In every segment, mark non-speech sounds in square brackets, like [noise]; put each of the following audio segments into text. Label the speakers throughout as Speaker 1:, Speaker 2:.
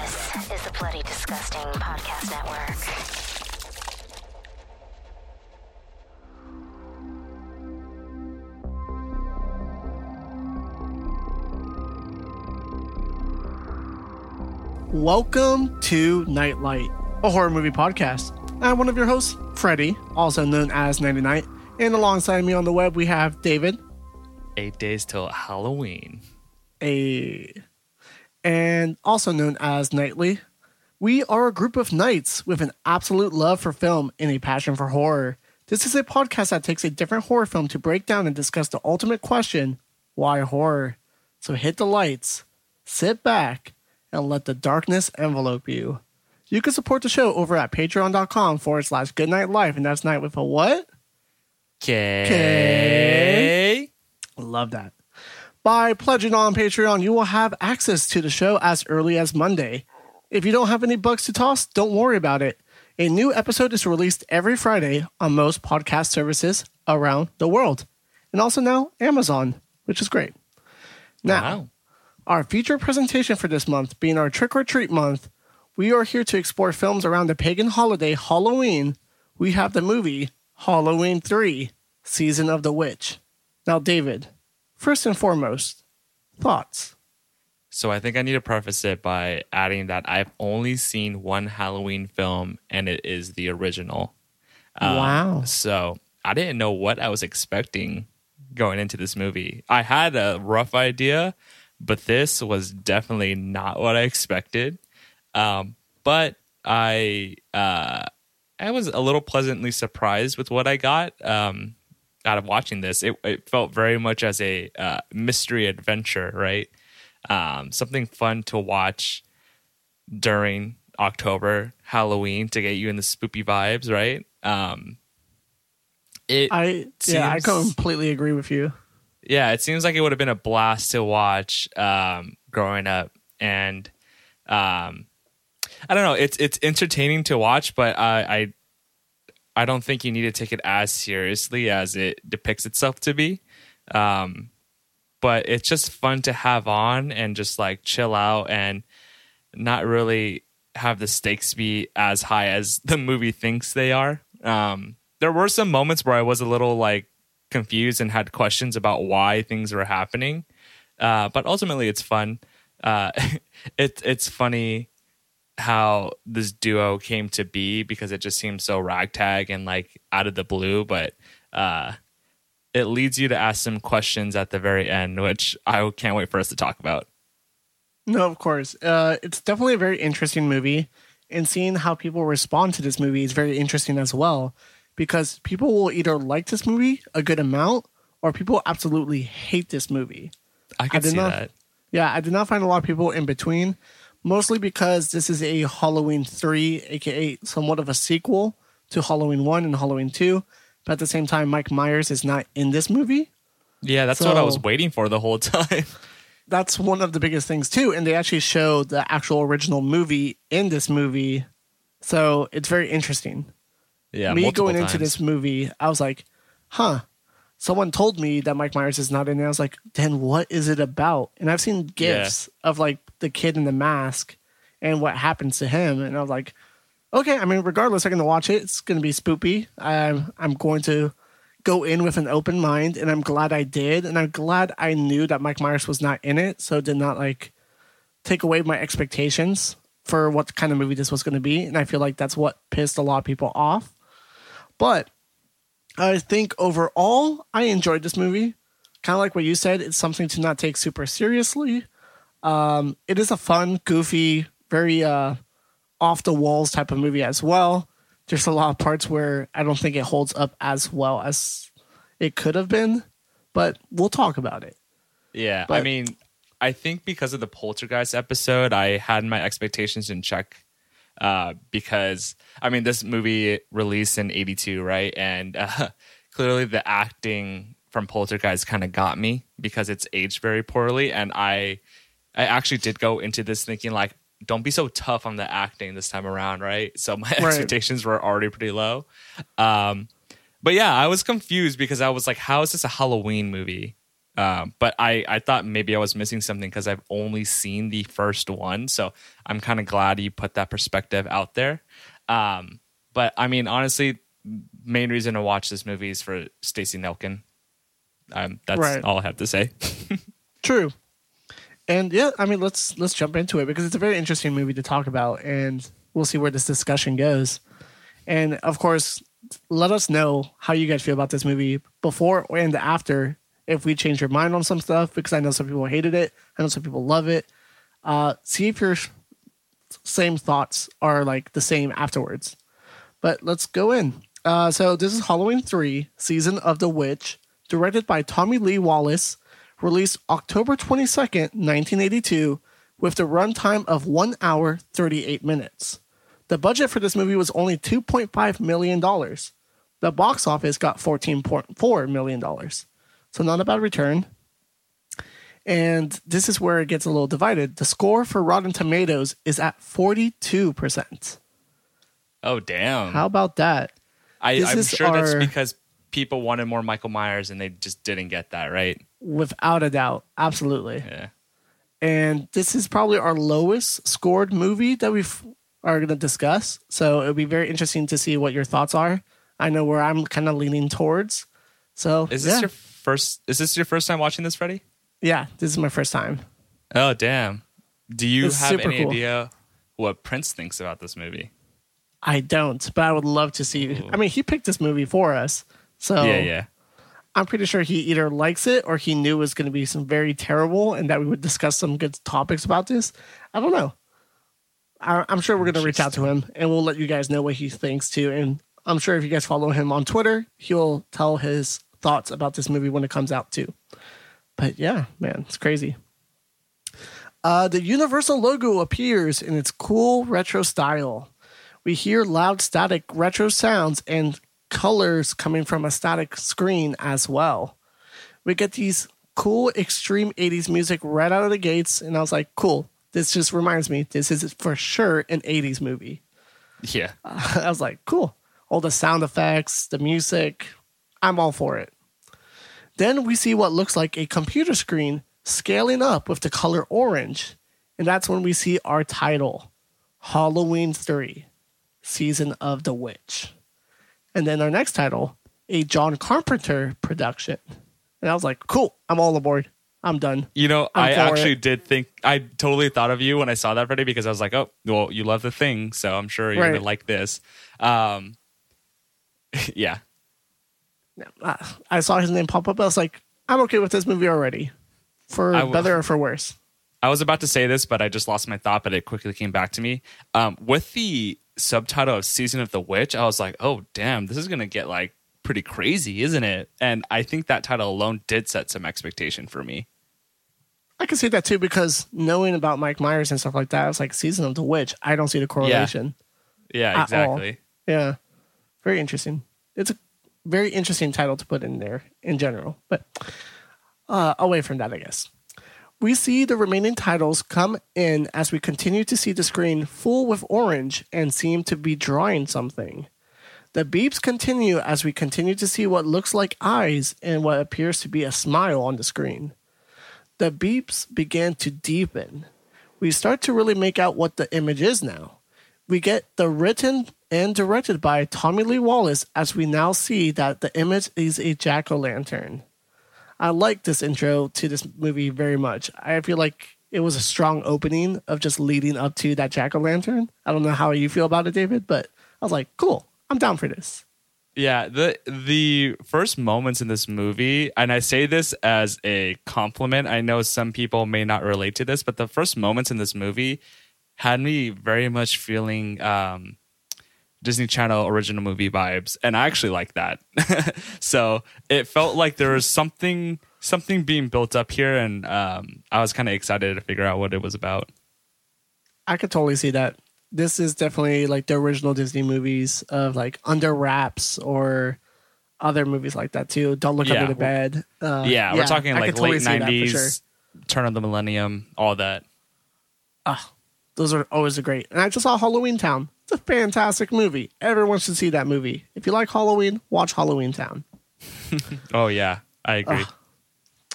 Speaker 1: This is the Bloody Disgusting Podcast Network.
Speaker 2: Welcome to Nightlight, a horror movie podcast. I'm one of your hosts, Freddie, also known as Nighty Night, and alongside me on the web we have David,
Speaker 3: Eight days till Halloween.
Speaker 2: a and also known as Nightly. We are a group of knights with an absolute love for film and a passion for horror. This is a podcast that takes a different horror film to break down and discuss the ultimate question why horror? So hit the lights, sit back, and let the darkness envelope you. You can support the show over at patreon.com forward slash goodknight life, and that's night with a what?
Speaker 3: Okay.
Speaker 2: Love that. By pledging on Patreon, you will have access to the show as early as Monday. If you don't have any bucks to toss, don't worry about it. A new episode is released every Friday on most podcast services around the world, and also now Amazon, which is great. Now,
Speaker 3: Wow.
Speaker 2: our feature presentation for this month being our trick or treat month, we are here to explore films around the pagan holiday Halloween. We have the movie Halloween 3 Season of the Witch. Now, David, first and foremost, thoughts.
Speaker 3: So I think I need to preface it by adding that I've only seen one Halloween film, and it is the original. Um,
Speaker 2: Wow.
Speaker 3: So I didn't know what I was expecting going into this movie. I had a rough idea, but this was definitely not what I expected. Um, but I uh, I was a little pleasantly surprised with what I got um, out of watching this. It, it felt very much as a uh, mystery adventure, right? Um, something fun to watch during October, Halloween to get you in the spoopy vibes, right? Um, it
Speaker 2: I yeah, I completely agree with you.
Speaker 3: yeah, it seems like it would have been a blast to watch um, growing up, and um, I don't know, it's it's entertaining to watch, but I, I I don't think you need to take it as seriously as it depicts itself to be. Um, but it's just fun to have on and just like chill out and not really have the stakes be as high as [laughs] the movie thinks they are. Um, there were some moments where I was a little like confused and had questions about why things were happening. Uh, but ultimately, it's fun. Uh, [laughs] it, it's funny how this duo came to be because it just seems so ragtag and like out of the blue. But uh, it leads you to ask some questions at the very end, which I can't wait for us to talk about.
Speaker 2: No, of course. Uh, it's definitely a very interesting movie, and seeing how people respond to this movie is very interesting as well, because people will either like this movie a good amount, or people absolutely hate this movie.
Speaker 3: I can
Speaker 2: did
Speaker 3: see
Speaker 2: not-
Speaker 3: that.
Speaker 2: Yeah, I did not find a lot of people in between, mostly because this is a Halloween 3, aka somewhat of a sequel to Halloween 1 and Halloween 2. But at the same time, Mike Myers is not in this movie.
Speaker 3: Yeah, that's what I was waiting for the whole [laughs] time.
Speaker 2: That's one of the biggest things, too. And they actually show the actual original movie in this movie. So it's very interesting.
Speaker 3: yeah,
Speaker 2: Me going into this movie, I was like, huh. Someone told me that Mike Myers is not in it. I was like, then what is it about? And I've seen gifs of like the kid in the mask and what happens to him. And I was like, okay, I mean, regardless, I'm going to watch it. It's going to be spoopy. I'm, I'm going to go in with an open mind. And I'm glad I did. And I'm glad I knew that Mike Myers was not in it. So it did not like take away my expectations for what kind of movie this was going to be. And I feel like that's what pissed a lot of people off. But I think overall, I enjoyed this movie. Kind of like what you said, it's something to not take super seriously. Um, it is a fun, goofy, very uh, off the walls type of movie as well. There's a lot of parts where I don't think it holds up as well as it could have been, but we'll talk about it.
Speaker 3: Yeah, I mean, I think because of the Poltergeist episode, I had my expectations in check. Uh, because I mean, this movie released in '82, right? And uh, [laughs] clearly, the acting from Poltergeist kind of got me because it's aged very poorly. And I, I actually did go into this thinking like, don't be so tough on the acting this time around, right? So my [laughs]
Speaker 2: Right.
Speaker 3: expectations were already pretty low. Um, but yeah, I was confused because I was like, how is this a Halloween movie? Um, but I, I thought maybe I was missing something because I've only seen the first one. So I'm kind of glad you put that perspective out there. Um, but I mean, honestly, main reason to watch this movie is for Stacey Nelkin. Um, that's
Speaker 2: Right.
Speaker 3: all I have to say. [laughs]
Speaker 2: True. And yeah, I mean, let's let's jump into it because it's a very interesting movie to talk about, and we'll see where this discussion goes. And of course, let us know how you guys feel about this movie before and after. If we change your mind on some stuff, because I know some people hated it, I know some people love it. Uh, see if your same thoughts are like the same afterwards. But let's go in. Uh, so this is Halloween three, season of the witch, directed by Tommy Lee Wallace released October 22nd, 1982, with the runtime of 1 hour 38 minutes. The budget for this movie was only $2.5 million. The box office got $14.4 million. So, not a bad return. And this is where it gets a little divided. The score for Rotten Tomatoes is at 42%.
Speaker 3: Oh, damn.
Speaker 2: How about that?
Speaker 3: I,
Speaker 2: this
Speaker 3: I'm sure that's because people wanted more Michael Myers and they just didn't get that, right?
Speaker 2: Without a doubt. Absolutely.
Speaker 3: Yeah.
Speaker 2: and this is probably our lowest scored movie that we are going to discuss. So it'll be very interesting to see what your thoughts are. I know where I'm kind of leaning towards. So
Speaker 3: Is this
Speaker 2: yeah.
Speaker 3: your first? Is this your first time watching this, Freddie?
Speaker 2: yeah, this is my first time.
Speaker 3: Oh, damn. Do you
Speaker 2: It's
Speaker 3: have any
Speaker 2: cool.
Speaker 3: idea what Prince thinks about this movie?
Speaker 2: I don't, but I would love to see. I mean, he picked this movie for us, so
Speaker 3: yeah, yeah.
Speaker 2: I'm pretty sure he either likes it or he knew it was going to be some very terrible, and that we would discuss some good topics about this. I don't know. I'm sure we're going to reach out to him, and we'll let you guys know what he thinks too. And I'm sure if you guys follow him on Twitter, he'll tell his thoughts about this movie when it comes out too. But yeah, man, it's crazy. Uh, the Universal logo appears in its cool retro style. We hear loud static retro sounds and colors coming from a static screen as well. We get these cool extreme 80s music right out of the gates, and I was like, cool. This just reminds me, this is for sure an 80s movie.
Speaker 3: Yeah. [laughs]
Speaker 2: I was like, cool. All the sound effects, the music, I'm all for it. Then we see what looks like a computer screen scaling up with the color orange. And that's when we see our title Halloween 3 Season of the Witch. And then our next title, a John Carpenter production. And I was like, cool, I'm all aboard. I'm done.
Speaker 3: You know,
Speaker 2: I'm
Speaker 3: I actually
Speaker 2: it.
Speaker 3: did think I totally thought of you when I saw that Freddie because I was like, oh, well, you love the thing, so I'm sure you're
Speaker 2: Right.
Speaker 3: gonna like this. Um, [laughs] yeah,
Speaker 2: Uh, I saw his name pop up. I was like, I'm okay with this movie already. For
Speaker 3: w-
Speaker 2: better or for worse.
Speaker 3: I was about to say this, but I just lost my thought, but it quickly came back to me. Um, with the subtitle of Season of the Witch, I was like, oh, damn, this is going to get like pretty crazy, isn't it? And I think that title alone did set some expectation for me.
Speaker 2: I can see that too because knowing about Mike Myers and stuff like that, I was like, Season of the Witch. I don't see the correlation.
Speaker 3: Yeah,
Speaker 2: all.
Speaker 3: exactly.
Speaker 2: Yeah. Very interesting. It's a very interesting title to put in there in general. But uh, away from that, I guess. We see the remaining titles come in as we continue to see the screen full with orange and seem to be drawing something. The beeps continue as we continue to see what looks like eyes and what appears to be a smile on the screen. The beeps begin to deepen. We start to really make out what the image is now. We get the written and directed by Tommy Lee Wallace as we now see that the image is a jack o' lantern. I like this intro to this movie very much. I feel like it was a strong opening of just leading up to that jack o' lantern. I don't know how you feel about it, David, but I was like, cool, I'm down for this.
Speaker 3: Yeah, the the first moments in this movie, and I say this as a compliment. I know some people may not relate to this, but the first moments in this movie had me very much feeling um, Disney Channel original movie vibes, and I actually like that. [laughs] so it felt like there was something something being built up here, and um, I was kind of excited to figure out what it was about.
Speaker 2: I could totally see that. This is definitely like the original Disney movies of like Under Wraps or other movies like that too. Don't look
Speaker 3: Yeah.
Speaker 2: under the bed. Uh,
Speaker 3: yeah, we're talking like
Speaker 2: totally
Speaker 3: late
Speaker 2: see that for
Speaker 3: nineties,
Speaker 2: sure.
Speaker 3: turn of the millennium, all that.
Speaker 2: Those are always a great. And I just saw Halloweentown. It's a fantastic movie. Everyone should see that movie. If you like Halloween, watch Halloweentown. [laughs]
Speaker 3: Oh yeah, I agree.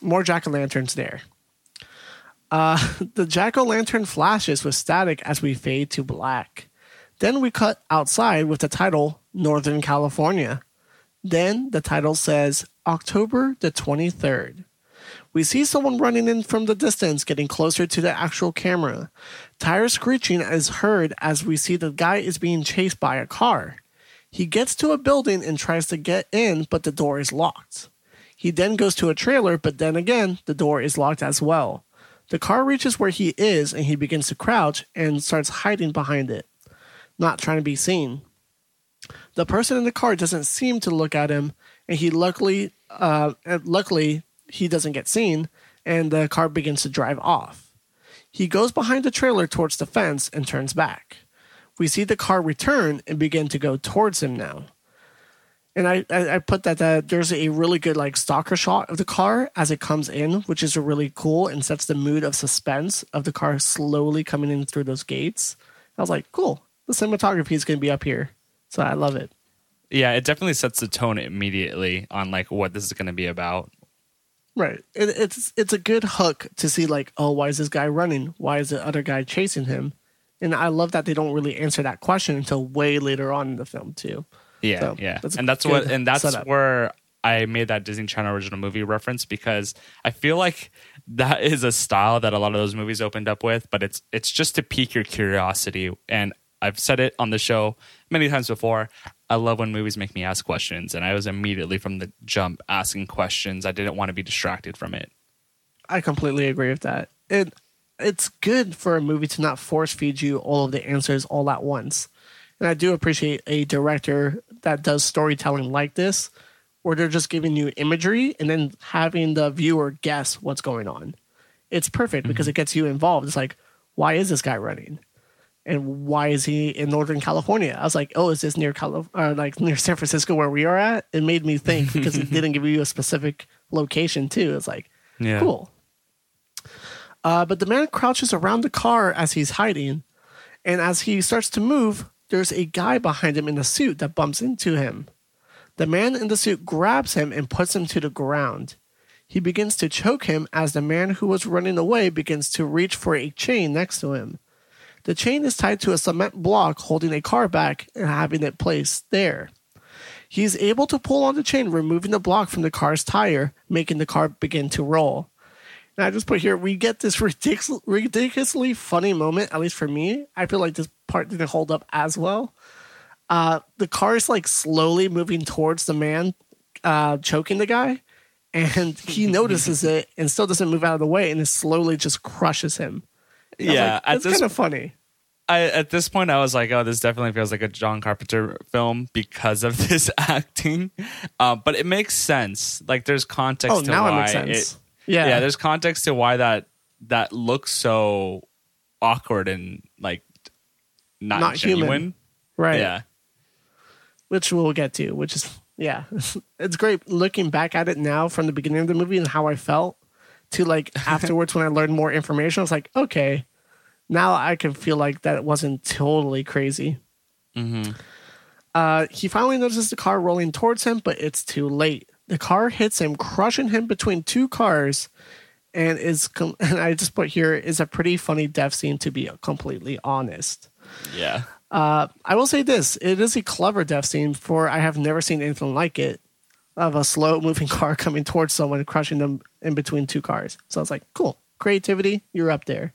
Speaker 2: more jack o' lanterns there. Uh, [laughs] the jack o' lantern flashes with static as we fade to black. Then we cut outside with the title Northern California. Then the title says October the 23rd. We see someone running in from the distance, getting closer to the actual camera. Tire screeching is heard as we see the guy is being chased by a car. He gets to a building and tries to get in, but the door is locked. He then goes to a trailer, but then again, the door is locked as well. The car reaches where he is and he begins to crouch and starts hiding behind it, not trying to be seen. The person in the car doesn't seem to look at him, and he luckily, uh, luckily, he doesn't get seen, and the car begins to drive off. He goes behind the trailer towards the fence and turns back. We see the car return and begin to go towards him now. And I, I, I put that, that there's a really good like stalker shot of the car as it comes in, which is really cool and sets the mood of suspense of the car slowly coming in through those gates. I was like, cool. The cinematography is going to be up here, so I love it.
Speaker 3: Yeah, it definitely sets the tone immediately on like what this is going to be about.
Speaker 2: Right. It, it's it's a good hook to see like, oh, why is this guy running? Why is the other guy chasing him? And I love that they don't really answer that question until way later on in the film too.
Speaker 3: Yeah,
Speaker 2: So,
Speaker 3: yeah,
Speaker 2: that's
Speaker 3: and that's what, and that's
Speaker 2: setup.
Speaker 3: where I made that Disney Channel original movie reference because I feel like that is a style that a lot of those movies opened up with, but it's it's just to pique your curiosity. And I've said it on the show many times before. I love when movies make me ask questions, and I was immediately from the jump asking questions. I didn't want to be distracted from it.
Speaker 2: I completely agree with that. It it's good for a movie to not force feed you all of the answers all at once. And I do appreciate a director that does storytelling like this, where they're just giving you imagery and then having the viewer guess what's going on. It's perfect because mm-hmm. it gets you involved. It's like, why is this guy running? And why is he in Northern California? I was like, oh, is this near Cali- uh, like near San Francisco where we are at? It made me think [laughs] because it didn't give you a specific location too. It's like,
Speaker 3: Yeah,
Speaker 2: Cool. Uh, but the man crouches around the car as he's hiding, and as he starts to move, there's a guy behind him in a suit that bumps into him. The man in the suit grabs him and puts him to the ground. He begins to choke him as the man who was running away begins to reach for a chain next to him. The chain is tied to a cement block holding a car back and having it placed there. He is able to pull on the chain, removing the block from the car's tire, making the car begin to roll. And I just put here, we get this [laughs] ridiculous, ridiculously funny moment, at least for me. I feel like this part didn't hold up as well. Uh, the car is like slowly moving towards the man uh, choking the guy, and he [laughs] notices it and still doesn't move out of the way and it slowly just crushes him.
Speaker 3: Yeah.
Speaker 2: like, that's kind of funny.
Speaker 3: I, at this point, I was like, "Oh, this definitely feels like a John Carpenter film because of [laughs] this acting." Uh, but it makes sense. Like, there's context.
Speaker 2: Oh,
Speaker 3: to
Speaker 2: now
Speaker 3: why
Speaker 2: it makes sense.
Speaker 3: It,
Speaker 2: yeah,
Speaker 3: yeah, there's context to why that that looks so awkward and like not,
Speaker 2: Not human.
Speaker 3: genuine.
Speaker 2: right.
Speaker 3: Yeah,
Speaker 2: which we'll get to, which is yeah, [laughs] it's great looking back at it now from the beginning of the movie and how I felt to like [laughs] afterwards when I learned more information. I was like, okay, now I can feel like that wasn't totally crazy.
Speaker 3: Mhm.
Speaker 2: Uh, he finally notices the car rolling towards him, but it's too late. The car hits him, crushing him between two cars, and is com- [laughs] and I just put here is a pretty funny death scene to be completely honest.
Speaker 3: yeah.
Speaker 2: Uh, I will say this: it is a clever death scene. For I have never seen anything like it of a slow moving [laughs] car coming towards someone, and crushing them in between two cars. So I was like, cool, creativity, you're up there.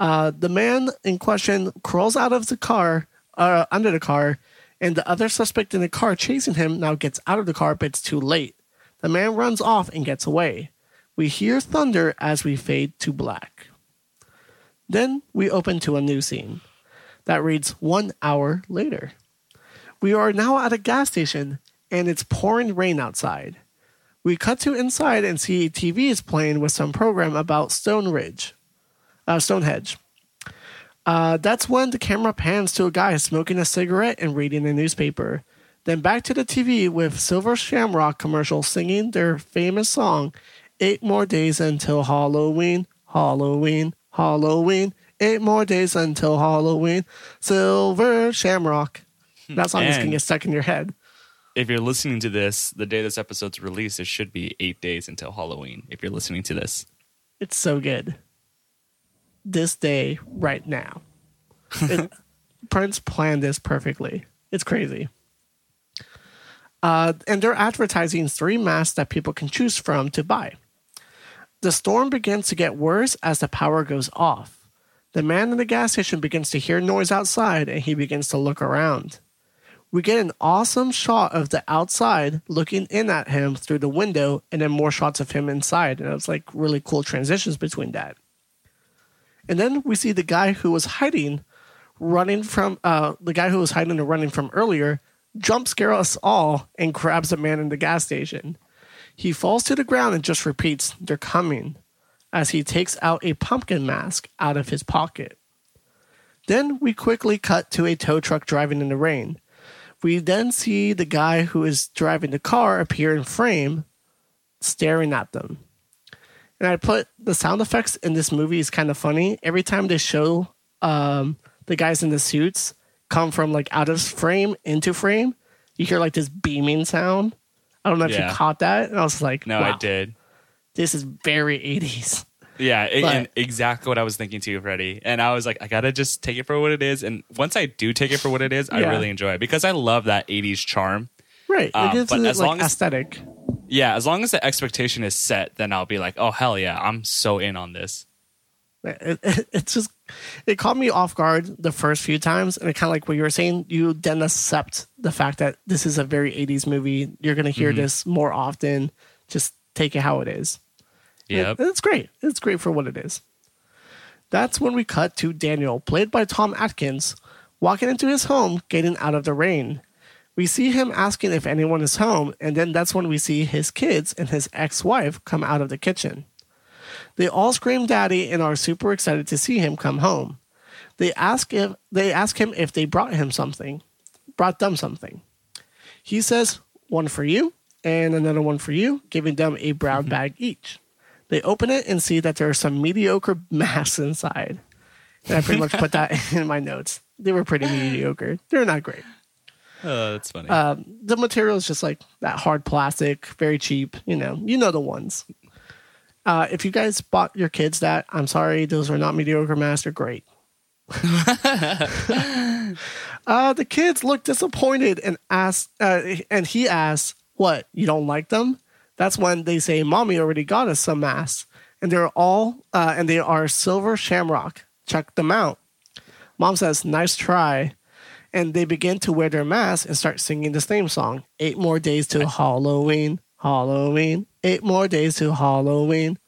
Speaker 2: Uh, the man in question crawls out of the car, uh, under the car, and the other suspect in the car chasing him now gets out of the car, but it's too late. The man runs off and gets away. We hear thunder as we fade to black. Then we open to a new scene that reads one hour later. We are now at a gas station and it's pouring rain outside. We cut to inside and see a TV is playing with some program about Stone Ridge, uh, Stonehenge. Uh, that's when the camera pans to a guy smoking a cigarette and reading a newspaper. Then back to the TV with Silver Shamrock commercial singing their famous song, Eight More Days Until Halloween, Halloween, Halloween. Eight more days until Halloween. Silver Shamrock. That song is
Speaker 3: And-
Speaker 2: going to get stuck in your head.
Speaker 3: if you're listening to this, the day this episode's released, it should be eight days until Halloween. If you're listening to this,
Speaker 2: It's so good. This day, right now. It, [laughs] Prince planned this perfectly. It's crazy. Uh, and they're advertising three masks that people can choose from to buy. The storm begins to get worse as the power goes off. The man in the gas station begins to hear noise outside and he begins to look around. We get an awesome shot of the outside looking in at him through the window and then more shots of him inside. And it was like really cool transitions between that. And then we see the guy who was hiding, running from uh, the guy who was hiding and running from earlier, jump scare us all and grabs a man in the gas station. He falls to the ground and just repeats, They're coming, as he takes out a pumpkin mask out of his pocket. Then we quickly cut to a tow truck driving in the rain. We then see the guy who is driving the car appear in frame, staring at them. And I put the sound effects in this movie is kind of funny. Every time they show um, the guys in the suits come from like out of frame into frame, you hear like this beaming sound. I don't know if
Speaker 3: Yeah.
Speaker 2: you caught that. And I was like,
Speaker 3: no,
Speaker 2: wow,
Speaker 3: I did.
Speaker 2: This is very 80s.
Speaker 3: Yeah, it, exactly what I was thinking too, Freddie. And I was like, I gotta just take it for what it is. And once I do take it for what it is, I really enjoy it because I love that '80s charm.
Speaker 2: Right.
Speaker 3: Um,
Speaker 2: it gives
Speaker 3: but
Speaker 2: it
Speaker 3: as
Speaker 2: like
Speaker 3: long as-
Speaker 2: aesthetic.
Speaker 3: Yeah, as long as the expectation is set, then I'll be like, oh hell yeah, I'm so in on this.
Speaker 2: It, it, [laughs] it's just it caught me off guard the first few times, and it kind of like what you were saying. You then accept the fact that this is a very '80s movie. You're going to hear
Speaker 3: Mm-hmm.
Speaker 2: this more often. Just take it how it is.
Speaker 3: Yeah,
Speaker 2: And it's great. It's great for what it is. That's when we cut to Daniel, played by Tom Atkins, walking into his home, getting out of the rain. We see him asking if anyone is home, and then that's when we see his kids and his ex wife come out of the kitchen. They all scream daddy and are super excited to see him come home. They ask if they ask him if they brought him something, brought them something. He says, one for you and another one for you, giving them a brown mm-hmm. bag each. They open it and see that there are some mediocre [laughs] masks inside. And I pretty much put that [laughs] in my notes. They were pretty [laughs] mediocre. They're not great.
Speaker 3: Oh, that's funny.
Speaker 2: Um, the material is just like that hard plastic, very cheap. You know, you know the ones. Uh, if you guys bought your kids that, I'm sorry, those are not mediocre masks. They're great. [laughs] uh, the kids look disappointed and ask, uh, and he asks, "What? You don't like them?" That's when they say, "Mommy already got us some masks, and they're all, uh, and they are silver shamrock. Check them out." Mom says, "Nice try." And they begin to wear their masks and start singing the same song. Eight more days to Halloween, Halloween. Eight more days to Halloween.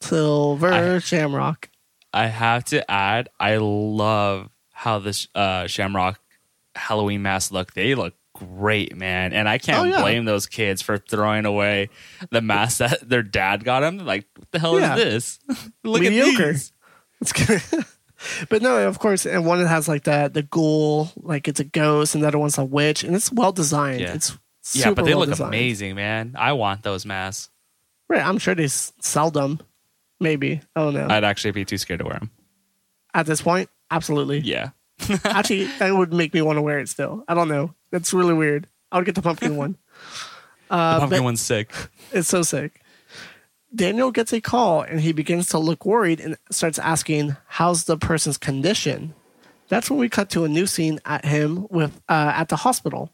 Speaker 2: Silver
Speaker 3: I-
Speaker 2: Shamrock.
Speaker 3: I have to add, I love how this uh, Shamrock Halloween mask look. They look great, man. And I can't
Speaker 2: Oh, yeah.
Speaker 3: blame those kids for throwing away the mask that their dad got them. Like, what the hell
Speaker 2: Yeah.
Speaker 3: is this? [laughs] look
Speaker 2: Mediocre.
Speaker 3: at these.
Speaker 2: It's good. [laughs] but no, of course, and one that has like the the ghoul, like it's a ghost, and the other one's a witch, and it's well designed.
Speaker 3: Yeah.
Speaker 2: It's
Speaker 3: Yeah, but they
Speaker 2: well
Speaker 3: look
Speaker 2: designed.
Speaker 3: amazing, man. I want those masks.
Speaker 2: Right, I'm sure they sell them. Maybe I don't know.
Speaker 3: I'd actually be too scared to wear them.
Speaker 2: At this point, absolutely.
Speaker 3: Yeah. [laughs]
Speaker 2: Actually, that would make me want to wear it still. I don't know. That's really weird. I would get the pumpkin one. [laughs]
Speaker 3: the
Speaker 2: Uh,
Speaker 3: pumpkin one's sick.
Speaker 2: It's so sick. Daniel gets a call and he begins to look worried and starts asking, "How's the person's condition?" That's when we cut to a new scene at him with uh, at the hospital.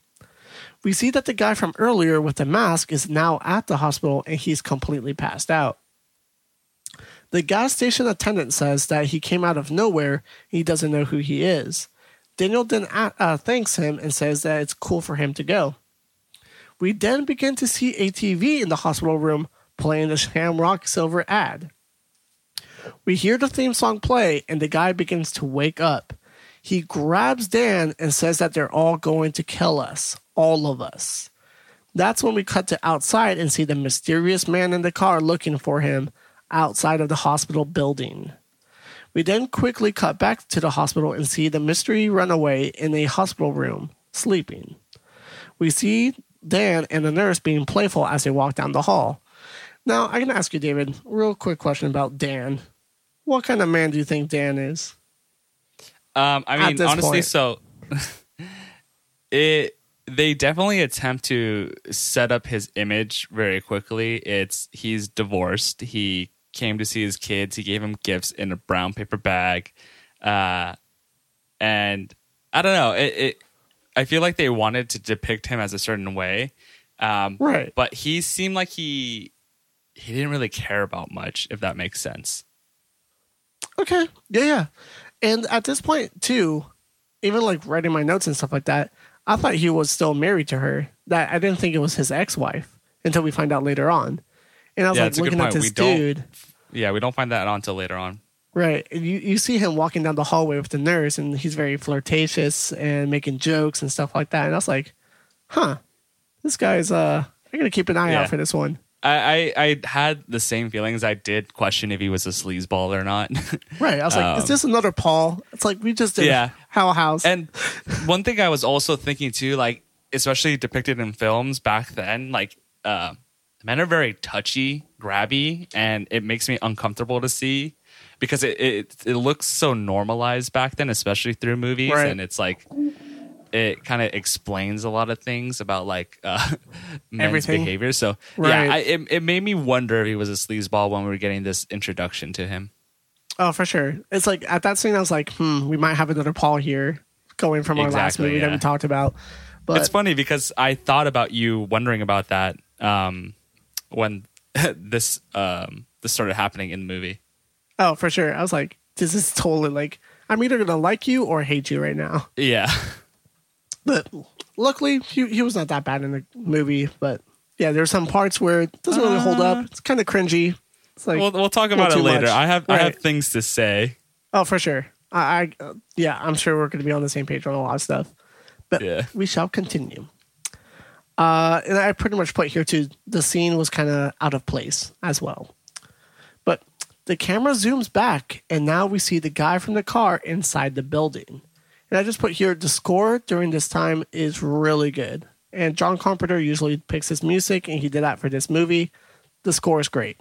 Speaker 2: We see that the guy from earlier with the mask is now at the hospital and he's completely passed out. The gas station attendant says that he came out of nowhere. He doesn't know who he is. Daniel then uh, thanks him and says that it's cool for him to go. We then begin to see a TV in the hospital room playing the Shamrock Silver ad. We hear the theme song play, and the guy begins to wake up. He grabs Dan and says that they're all going to kill us, all of us. That's when we cut to outside and see the mysterious man in the car looking for him outside of the hospital building. We then quickly cut back to the hospital and see the mystery runaway in a hospital room, sleeping. We see Dan and the nurse being playful as they walk down the hall. Now, I can ask you, David, real quick question about Dan. What kind of man do you think Dan is?
Speaker 3: Um, I mean, honestly,
Speaker 2: point.
Speaker 3: so [laughs] it they definitely attempt to set up his image very quickly. It's he's divorced. He came to see his kids. He gave him gifts in a brown paper bag, uh, and I don't know. It, it I feel like they wanted to depict him as a certain way, um,
Speaker 2: Right.
Speaker 3: But he seemed like he he didn't really care about much, if that makes sense.
Speaker 2: Okay. Yeah, yeah. And at this point too, even like writing my notes and stuff like that, I thought he was still married to her. That I didn't think it was his ex-wife until we find out later on. And I was
Speaker 3: Yeah,
Speaker 2: like
Speaker 3: it's a good
Speaker 2: looking at this
Speaker 3: We
Speaker 2: dude.
Speaker 3: Yeah, we don't find that out until later on.
Speaker 2: Right. And you, you see him walking down the hallway with the nurse and he's very flirtatious and making jokes and stuff like that. And I was like, huh, this guy's uh I gotta keep an eye
Speaker 3: Yeah.
Speaker 2: out for this one.
Speaker 3: I, I I had the same feelings. I did question if he was a sleazeball or not. [laughs]
Speaker 2: Right. I was like, is
Speaker 3: Um,
Speaker 2: this another Paul? It's like we just did
Speaker 3: Yeah.
Speaker 2: Hell House.
Speaker 3: and one thing I was also thinking too, like especially depicted in films back then, like uh, men are very touchy, grabby, and it makes me uncomfortable to see because it it, it looks so normalized back then, especially through movies,
Speaker 2: Right.
Speaker 3: and it's like it kind of explains a lot of things about like uh, [laughs] men's
Speaker 2: Everything.
Speaker 3: behavior. So
Speaker 2: Right.
Speaker 3: yeah, I, it it made me wonder if he was a sleazeball when we were getting this introduction to him.
Speaker 2: Oh, for sure. It's like at that scene, I was like, hmm, we might have another Paul here going from our last
Speaker 3: Exactly,
Speaker 2: movie that we talked about. But
Speaker 3: it's funny because I thought about you wondering about that um, when [laughs] this um, this started happening in the movie.
Speaker 2: oh, for sure. I was like, this is totally like, I'm either going to like you or hate you right now.
Speaker 3: Yeah, [laughs]
Speaker 2: But luckily, he, he was not that bad in the movie. But yeah, there's some parts where it doesn't really hold up. It's kind of cringy. It's like,
Speaker 3: we'll we'll talk about it later.
Speaker 2: much.
Speaker 3: I have I have
Speaker 2: Right.
Speaker 3: things to say.
Speaker 2: oh, for sure. I, I uh, yeah, I'm sure we're going to be on the same page on a lot of stuff. But
Speaker 3: Yeah.
Speaker 2: we shall continue. Uh, and I pretty much put here too. The scene was kind of out of place as well. But the camera zooms back, and now we see the guy from the car inside the building. And I just put here the score during this time is really good. And John Carpenter usually picks his music, and he did that for this movie. The score is great.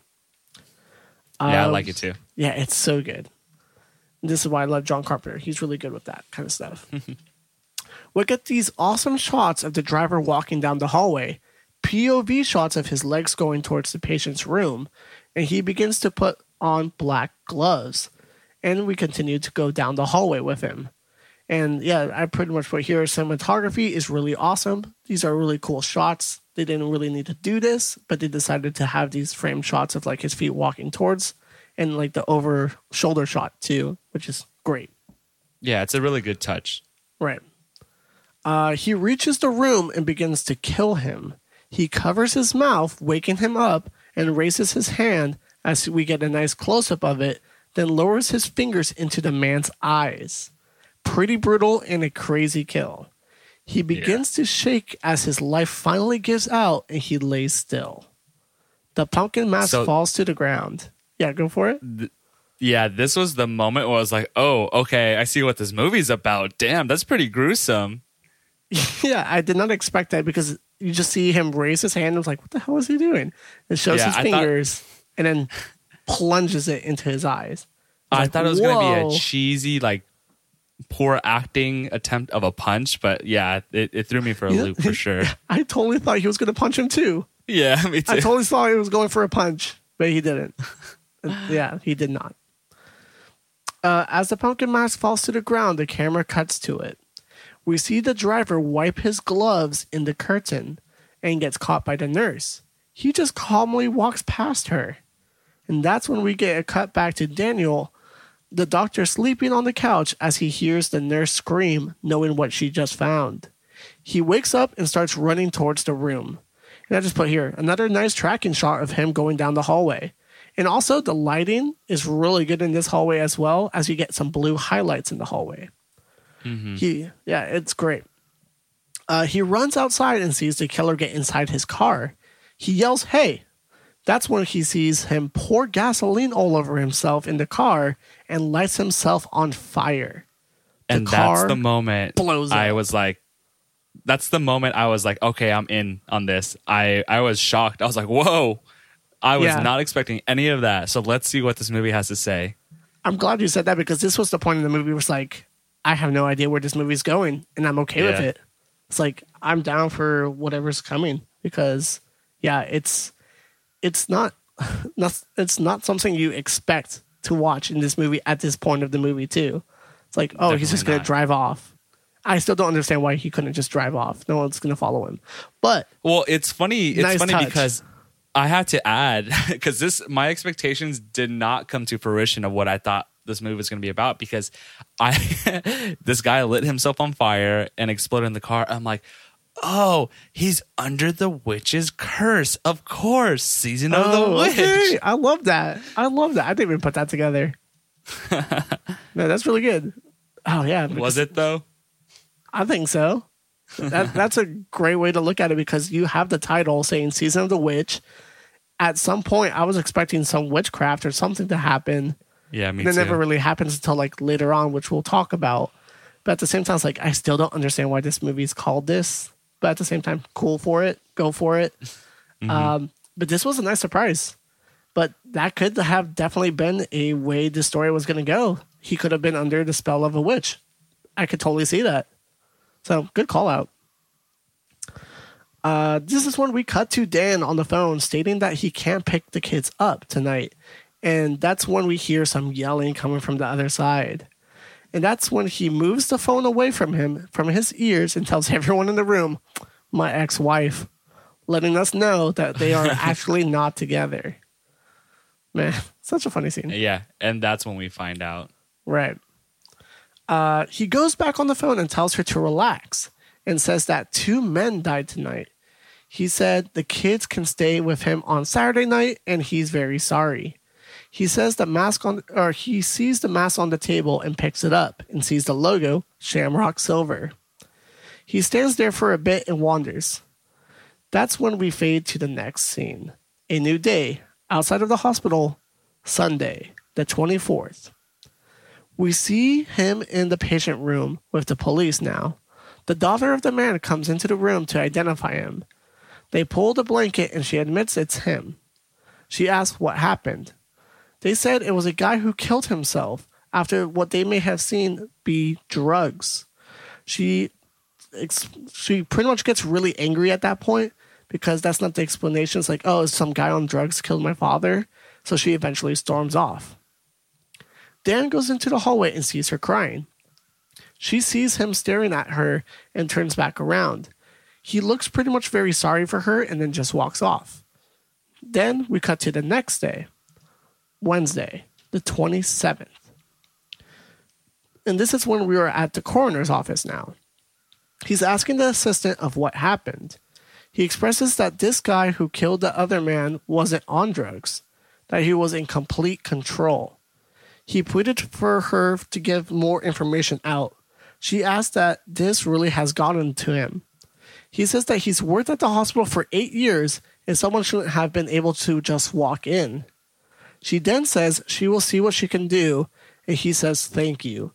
Speaker 3: Yeah, I
Speaker 2: Um,
Speaker 3: like it too.
Speaker 2: yeah, it's so good. This is why I love John Carpenter. He's really good with that kind of stuff. [laughs] we get these awesome shots of the driver walking down the hallway, POV shots of his legs going towards the patient's room, and he begins to put on black gloves. And we continue to go down the hallway with him. And yeah, I pretty much put here cinematography is really awesome. These are really cool shots. They didn't really need to do this, but they decided to have these frame shots of like his feet walking towards and like the over shoulder shot too, which is great.
Speaker 3: Yeah, it's a really good touch.
Speaker 2: Right. Uh, he reaches the room and begins to kill him. He covers his mouth, waking him up, and raises his hand as we get a nice close up of it, then lowers his fingers into the man's eyes. Pretty brutal and a crazy kill. He begins to shake as his life finally gives out and he lays still. The pumpkin mask
Speaker 3: So-
Speaker 2: falls to the ground. Yeah, go for it.
Speaker 3: Yeah, this was the moment where I was like, "Oh, okay, I see what this movie's about." Damn, that's pretty gruesome. [laughs]
Speaker 2: Yeah, I did not expect that because you just see him raise his hand and was like, what the hell is he doing? It shows
Speaker 3: Yeah,
Speaker 2: his
Speaker 3: I thought-
Speaker 2: fingers and then [laughs] plunges it into his eyes.
Speaker 3: I
Speaker 2: like,
Speaker 3: thought it was going to be a cheesy, like poor acting attempt of a punch, but yeah, it, it threw me for a
Speaker 2: Yeah.
Speaker 3: loop for sure. [laughs]
Speaker 2: I totally thought he was going to punch him too.
Speaker 3: Yeah, me too.
Speaker 2: I totally thought he was going for a punch, but he didn't. [laughs] yeah, he did not. Uh, as the pumpkin mask falls to the ground, the camera cuts to it. We see the driver wipe his gloves in the curtain and gets caught by the nurse. He just calmly walks past her. And that's when we get a cut back to Daniel, the doctor sleeping on the couch as he hears the nurse scream, knowing what she just found. He wakes up and starts running towards the room. And I just put here another nice tracking shot of him going down the hallway. And also, the lighting is really good in this hallway as well, as you get some blue highlights in the hallway. He, yeah, it's great. Uh, he runs outside and sees the killer get inside his car. He yells, Hey! That's when he sees him pour gasoline all over himself in the car and lights himself on fire.
Speaker 3: and that's the moment
Speaker 2: blows
Speaker 3: I was like, that's the moment I was like, okay, I'm in on this. I I was shocked. I was like, whoa, I was
Speaker 2: Yeah.
Speaker 3: not expecting any of that. So let's see what this movie has to say.
Speaker 2: I'm glad you said that because this was the point in the movie where it's like, I have no idea where this movie's going and I'm okay with it. It's like, I'm down for whatever's coming because yeah, it's it's not, [laughs] not it's not something you expect to watch in this movie at this point of the movie too. It's like, oh, he's just gonna drive off. I still don't understand why he couldn't just drive off. No one's gonna follow him. But
Speaker 3: Well, it's funny. It's
Speaker 2: Nice
Speaker 3: funny
Speaker 2: touch.
Speaker 3: because I had to add [laughs] because this my expectations did not come to fruition of what I thought this movie was going to be about because I [laughs] this guy lit himself on fire and exploded in the car. I'm like, oh, he's under the witch's curse. Of course, season of the
Speaker 2: Oh,
Speaker 3: witch.
Speaker 2: okay. I love that. I love that. I didn't even put that together. [laughs] no, that's really good. Oh yeah,
Speaker 3: Was it though?
Speaker 2: I think so. That, [laughs] that's a great way to look at it because you have the title saying "Season of the Witch." At some point, I was expecting some witchcraft or something to happen.
Speaker 3: Yeah, me
Speaker 2: and it
Speaker 3: too.
Speaker 2: never really happens until like later on, which we'll talk about. But at the same time, it's like I still don't understand why this movie is called this. But at the same time, cool for it, go for it.
Speaker 3: Mm-hmm.
Speaker 2: Um, but this was a nice surprise. But that could have definitely been a way the story was going to go. He could have been under the spell of a witch. I could totally see that. So good call out. Uh, this is when we cut to Dan on the phone stating that he can't pick the kids up tonight. And that's when we hear some yelling coming from the other side. And that's when he moves the phone away from him, from his ears, and tells everyone in the room, my ex wife, letting us know that they are [laughs] actually not together. Man, such a funny scene.
Speaker 3: Yeah, and that's when we find out.
Speaker 2: Right. Uh, he goes back on the phone and tells her to relax and says that two men died tonight. He said the kids can stay with him on Saturday night and he's very sorry. He says the mask on or he sees the mask on the table and picks it up and sees the logo Shamrock Silver. He stands there for a bit and wanders. That's when we fade to the next scene. A new day outside of the hospital, Sunday, the 24th. We see him in the patient room with the police now. The daughter of the man comes into the room to identify him. They pull the blanket and she admits it's him. She asks what happened. They said it was a guy who killed himself after what they may have seen be drugs. She she pretty much gets really angry at that point because that's not the explanation. It's like, oh, some guy on drugs killed my father. So she eventually storms off. Dan goes into the hallway and sees her crying. She sees him staring at her and turns back around. He looks pretty much very sorry for her and then just walks off. Then we cut to the next day, Wednesday, the 27th. And this is when we were at the coroner's office now. He's asking the assistant of what happened. He expresses that this guy who killed the other man wasn't on drugs, that he was in complete control. He pleaded for her to give more information out. She asked that this really has gotten to him. He says that he's worked at the hospital for eight years and someone shouldn't have been able to just walk in. She then says she will see what she can do, and he says thank you.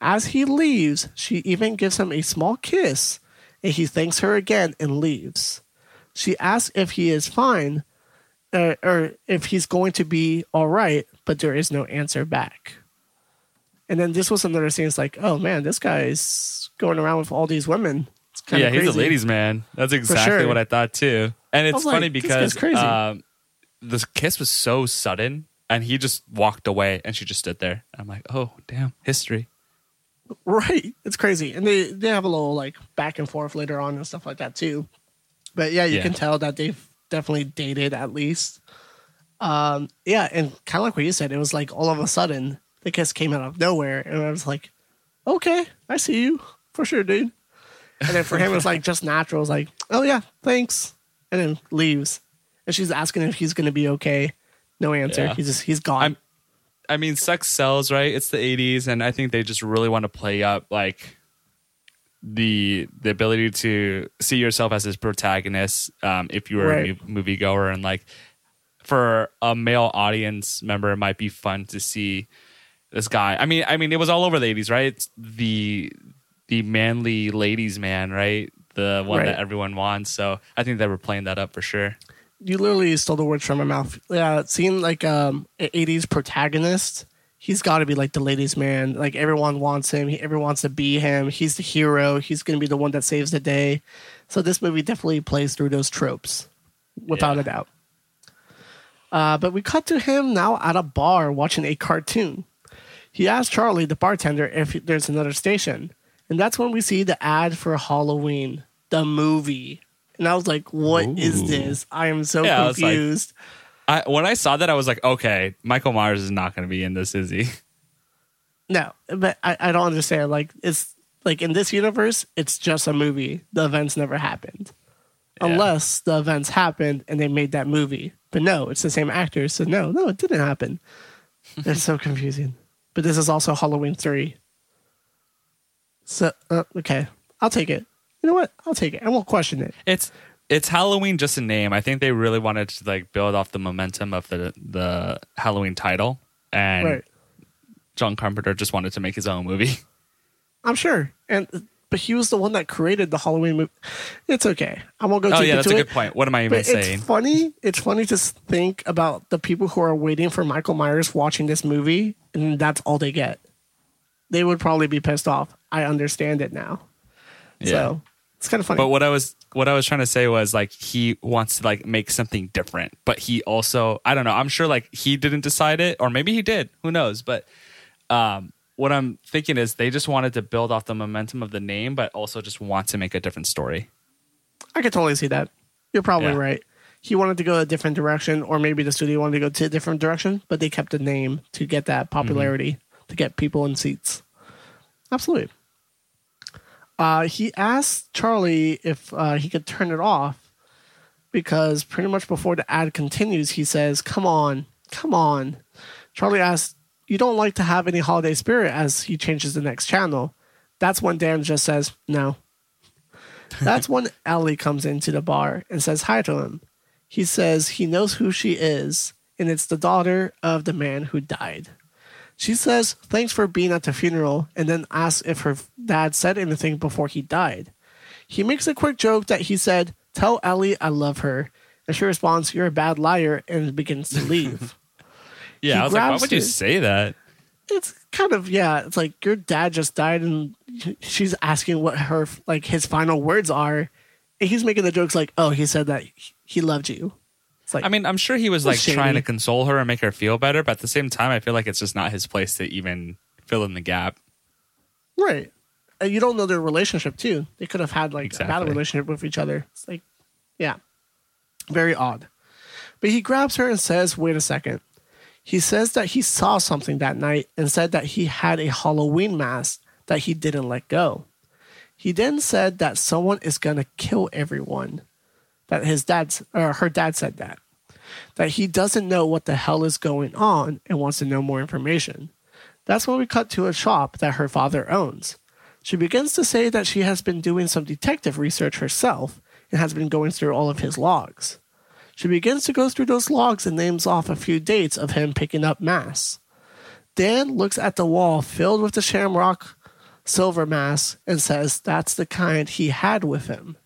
Speaker 2: As he leaves, she even gives him a small kiss, and he thanks her again and leaves. She asks if he is fine, uh, or if he's going to be all right, but there is no answer back. And then this was another scene. It's like, oh man, this guy's going around with all these women. It's kind
Speaker 3: yeah,
Speaker 2: of
Speaker 3: he's
Speaker 2: crazy.
Speaker 3: a ladies' man. That's exactly
Speaker 2: sure.
Speaker 3: what I thought too. And it's
Speaker 2: was like,
Speaker 3: funny because
Speaker 2: crazy.
Speaker 3: um, the kiss was so sudden, and he just walked away, and she just stood there. I'm like, oh damn, history.
Speaker 2: Right. It's crazy. And they, they have a little like back and forth later on and stuff like that too. But yeah, you
Speaker 3: Yeah.
Speaker 2: can tell that they've definitely dated at least. Um, yeah, and kind of like what you said, it was like all of a sudden the kiss came out of nowhere, and I was like, okay, I see you for sure, dude. And then for him, it was like just natural. It was like, oh yeah, thanks, and then leaves. And she's asking if he's gonna be okay. No answer.
Speaker 3: Yeah.
Speaker 2: He's just he's gone.
Speaker 3: I'm- I mean, sex sells, right? It's the '80s, and I think they just really want to play up like the the ability to see yourself as this protagonist. Um, if you were
Speaker 2: Right.
Speaker 3: a mu- moviegoer, and like for a male audience member, it might be fun to see this guy. I mean, I mean, it was all over the '80s, right? It's the the manly ladies' man, right? The one
Speaker 2: Right.
Speaker 3: that everyone wants. So I think they were playing that up for sure.
Speaker 2: You literally stole the words from my mouth. Yeah, seeing like um an '80s protagonist he's got to be like the ladies' man. Like everyone wants him. He, everyone wants to be him. He's the hero. He's going to be the one that saves the day. So this movie definitely plays through those tropes, without
Speaker 3: Yeah.
Speaker 2: a doubt. Uh, but we cut to him now at a bar watching a cartoon. He asks Charlie, the bartender, if there's another station. And that's when we see the ad for Halloween, the movie. And I was like, "What is
Speaker 3: Ooh.
Speaker 2: this? I am so
Speaker 3: Yeah, I like-
Speaker 2: confused.
Speaker 3: I, when I saw that, I was like, okay, Michael Myers is not going to be in this, is he?
Speaker 2: no, but I, I don't understand. Like, it's like in this universe, it's just a movie. The events never happened.
Speaker 3: Yeah.
Speaker 2: Unless the events happened and they made that movie. But no, it's the same actors. So no, no, it didn't happen. [laughs] it's so confusing. But this is also Halloween 3. So, uh, okay. I'll take it. You know what? I'll take it. I won't question it.
Speaker 3: It's it's Halloween just a name. I think they really wanted to like build off the momentum of the the Halloween title, and
Speaker 2: right.
Speaker 3: John Carpenter just wanted to make his own movie. [laughs]
Speaker 2: I'm sure. And but he was the one that created the Halloween movie. It's okay. I won't go
Speaker 3: oh yeah, that's a
Speaker 2: it.
Speaker 3: good point. What am I even
Speaker 2: But
Speaker 3: saying?
Speaker 2: it's funny. It's funny to think about the people who are waiting for Michael Myers watching this movie, and that's all they get. They would probably be pissed off. I understand it now.
Speaker 3: Yeah.
Speaker 2: So it's kind of funny.
Speaker 3: But what I was what I was trying to say was like he wants to like make something different, but he also I don't know. I'm sure like he didn't decide it, or maybe he did. Who knows? But um, what I'm thinking is they just wanted to build off the momentum of the name, but also just want to make a different story.
Speaker 2: I could totally see that. You're probably
Speaker 3: Yeah.
Speaker 2: right. He wanted to go a different direction, or maybe the studio wanted to go to a different direction, but they kept the name to get that popularity, to get people in seats. Absolutely. Uh, he asked Charlie if uh, he could turn it off because pretty much before the ad continues, he says, Come on, come on. Charlie asks, You don't like to have any holiday spirit as he changes the next channel. That's when Dan just says, No. [laughs] That's when Ellie comes into the bar and says hi to him. He says he knows who she is, and it's the daughter of the man who died. She says thanks for being at the funeral and then asks if her dad said anything before he died. He makes a quick joke that he said, Tell Ellie I love her. And she responds, You're a bad liar, and begins to leave. [laughs]
Speaker 3: Yeah,
Speaker 2: He
Speaker 3: I was like, why would you
Speaker 2: it.
Speaker 3: say that?
Speaker 2: it's kind of yeah it's like your dad just died and she's asking what her like his final words are and he's making the jokes like oh he said that he loved you it's like
Speaker 3: I mean, I'm sure he was like
Speaker 2: Shady.
Speaker 3: trying to console her and make her feel better, but at the same time, I feel like it's just not his place to even fill in the gap.
Speaker 2: right. And you don't know their relationship too. They could have had like a bad relationship with each other. It's like yeah. Very odd. But he grabs her and says wait a second. He says that he saw something that night and said that he had a halloween mask that he didn't let go. He then said that someone is going to kill everyone that his dad's or uh, her dad said that that he doesn't know what the hell is going on and wants to know more information. That's when we cut to a shop that her father owns. She begins to say that she has been doing some detective research herself and has been going through all of his logs. She begins to go through those logs and names off a few dates of him picking up mass. dan looks at the wall filled with the shamrock silver mass and says that's the kind he had with him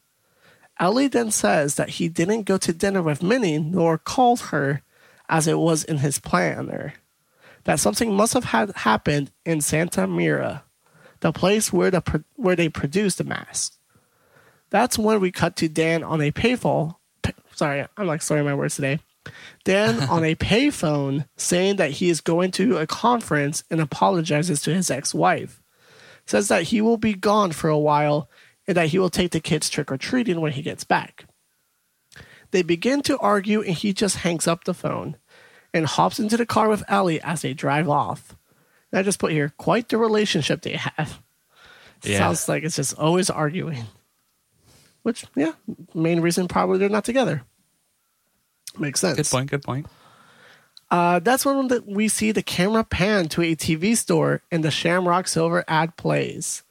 Speaker 2: Ellie then says that he didn't go to dinner with Minnie nor called her as it was in his planner. That something must have had happened in Santa Mira, the place where the where they produced the mask. That's when we cut to Dan on a payphone. Sorry, I'm like sorry my words today. Dan [laughs] on a payphone saying that he is going to a conference and apologizes to his ex-wife. Says that he will be gone for a while and that he will take the kids trick or treating when he gets back. They begin to argue, and he just hangs up the phone and hops into the car with Ellie as they drive off. And I just put here quite the relationship they have.
Speaker 3: Yeah.
Speaker 2: Sounds like it's just always arguing. Which, yeah, main reason probably they're not together. Makes sense.
Speaker 3: Good point. Good point.
Speaker 2: Uh, that's when the, we see the camera pan to a TV store and the Shamrock Silver ad plays.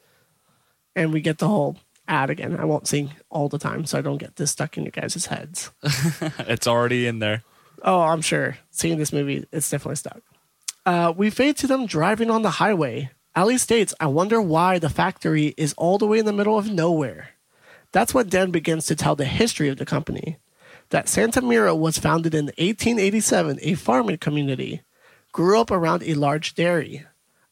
Speaker 2: And we get the whole ad again. I won't sing all the time so I don't get this stuck in your guys' heads. [laughs]
Speaker 3: It's already in there.
Speaker 2: Oh, I'm sure. Seeing this movie, it's definitely stuck. Uh, we fade to them driving on the highway. Ellie states, I wonder why the factory is all the way in the middle of nowhere. That's when Dan begins to tell the history of the company. That Santa Mira was founded in 1887, a farming community. grew up around a large dairy.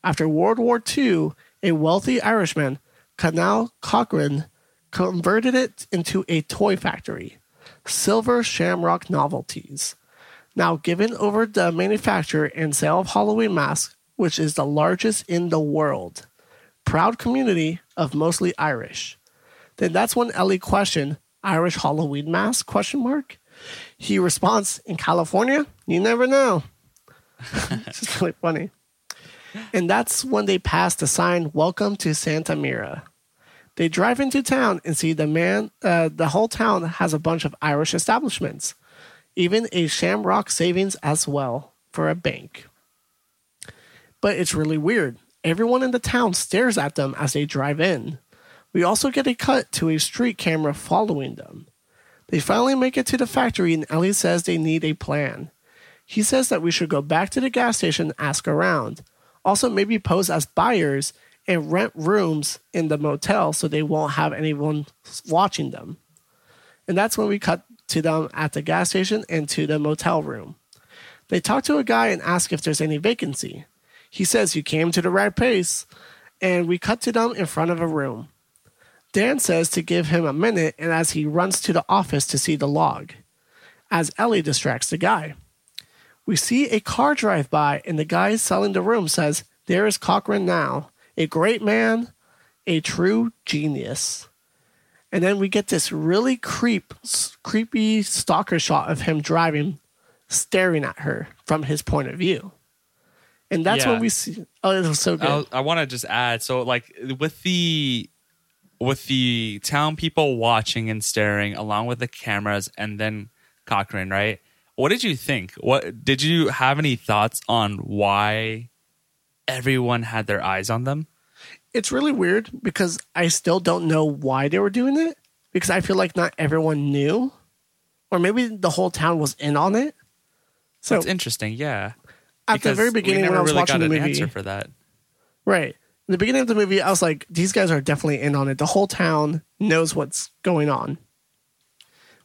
Speaker 2: After World War II, a wealthy Irishman, Conal Cochran converted it into a toy factory, Silver Shamrock Novelties. Now given over the manufacture and sale of Halloween masks, which is the largest in the world. Proud community of mostly Irish. Then that's when Ellie questioned, Irish Halloween mask? Question mark. He responds, in California, you never know. it's [laughs] just really funny. And that's when they passed the sign, Welcome to Santa Mira. They drive into town and see the man, uh, the whole town has a bunch of Irish establishments, even a Shamrock Savings as well for a bank. But it's really weird. Everyone in the town stares at them as they drive in. We also get a cut to a street camera following them. They finally make it to the factory, and Ellie says they need a plan. He says that we should go back to the gas station and ask around. Also, maybe pose as buyers and rent rooms in the motel so they won't have anyone watching them. And that's when we cut to them at the gas station and to the motel room. They talk to a guy and ask if there's any vacancy. He says, You came to the right place. And we cut to them in front of a room. Dan says to give him a minute, and as he runs to the office to see the log, as Ellie distracts the guy. We see a car drive by, and the guy selling the room says, There is Cochran now, a great man, a true genius. And then we get this really creep, creepy stalker shot of him driving, staring at her from his point of view. And that's
Speaker 3: Yeah.
Speaker 2: when we see. Oh, it was so good.
Speaker 3: I, I want to just add so like with the with the town people watching and staring along with the cameras and then Cochran, right? What did you think? What did you have any thoughts on why everyone had their eyes on them?
Speaker 2: it's really weird because I still don't know why they were doing it because I feel like not everyone knew, or maybe the whole town was in on it. So
Speaker 3: it's interesting, yeah.
Speaker 2: at the very beginning when I was
Speaker 3: really
Speaker 2: watching
Speaker 3: got
Speaker 2: the movie,
Speaker 3: answer for that.
Speaker 2: right in the beginning of the movie, I was like, these guys are definitely in on it. The whole town knows what's going on.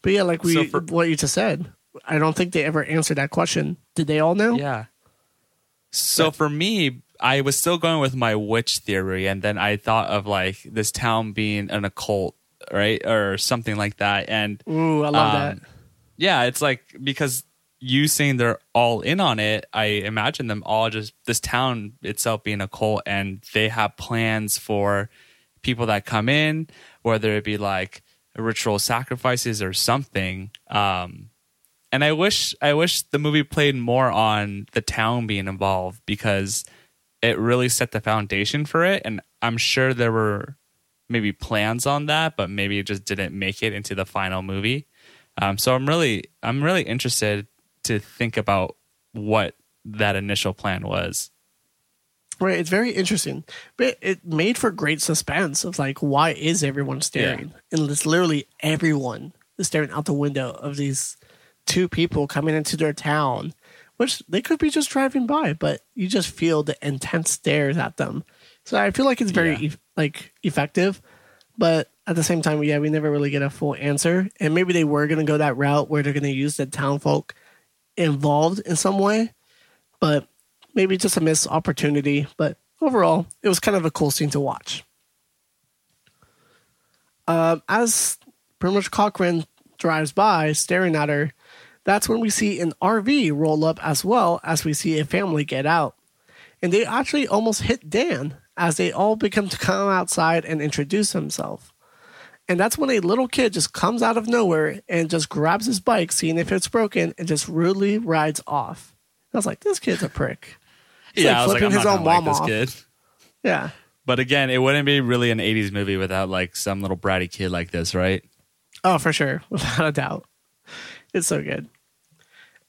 Speaker 2: But yeah, like we
Speaker 3: So for-
Speaker 2: what you just said, I don't think they ever answered that question. Did they all know?
Speaker 3: Yeah. So for me, I was still going with my witch theory, and then I thought of like this town being an occult, right, or something like that. And
Speaker 2: Ooh, I love
Speaker 3: Um,
Speaker 2: that.
Speaker 3: yeah, it's like because you saying they're all in on it, I imagine them all just this town itself being a cult, and they have plans for people that come in, whether it be like ritual sacrifices or something. Um, and I wish I wish the movie played more on the town being involved because it really set the foundation for it. And I'm sure there were maybe plans on that, but maybe it just didn't make it into the final movie. Um, so I'm really I'm really interested to think about what that initial plan was.
Speaker 2: Right, it's very interesting, but it made for great suspense of like, why is everyone staring? And it's literally everyone is staring out the window of these two people coming into their town, which they could be just driving by, but you just feel the intense stares at them. So I feel like it's very
Speaker 3: Yeah.
Speaker 2: eff- like effective, but at the same time, yeah, we never really get a full answer. And maybe they were going to go that route where they're going to use the town folk involved in some way, but maybe just a missed opportunity. But overall, it was kind of a cool scene to watch. Um, as pretty much Cochran drives by, staring at her, that's when we see an RV roll up as well as we see a family get out. And they actually almost hit Dan as they all become to come outside and introduce himself. And that's when a little kid just comes out of nowhere and just grabs his bike, seeing if it's broken, and just rudely rides off. I was like, this kid's a prick.
Speaker 3: Yeah,
Speaker 2: like
Speaker 3: I was like, I'm
Speaker 2: his own
Speaker 3: like
Speaker 2: mom
Speaker 3: this
Speaker 2: off.
Speaker 3: kid.
Speaker 2: Yeah.
Speaker 3: But again, it wouldn't be really an '80s movie without like some little bratty kid like this, right?
Speaker 2: Oh, for sure. [laughs] Without a doubt. It's so good.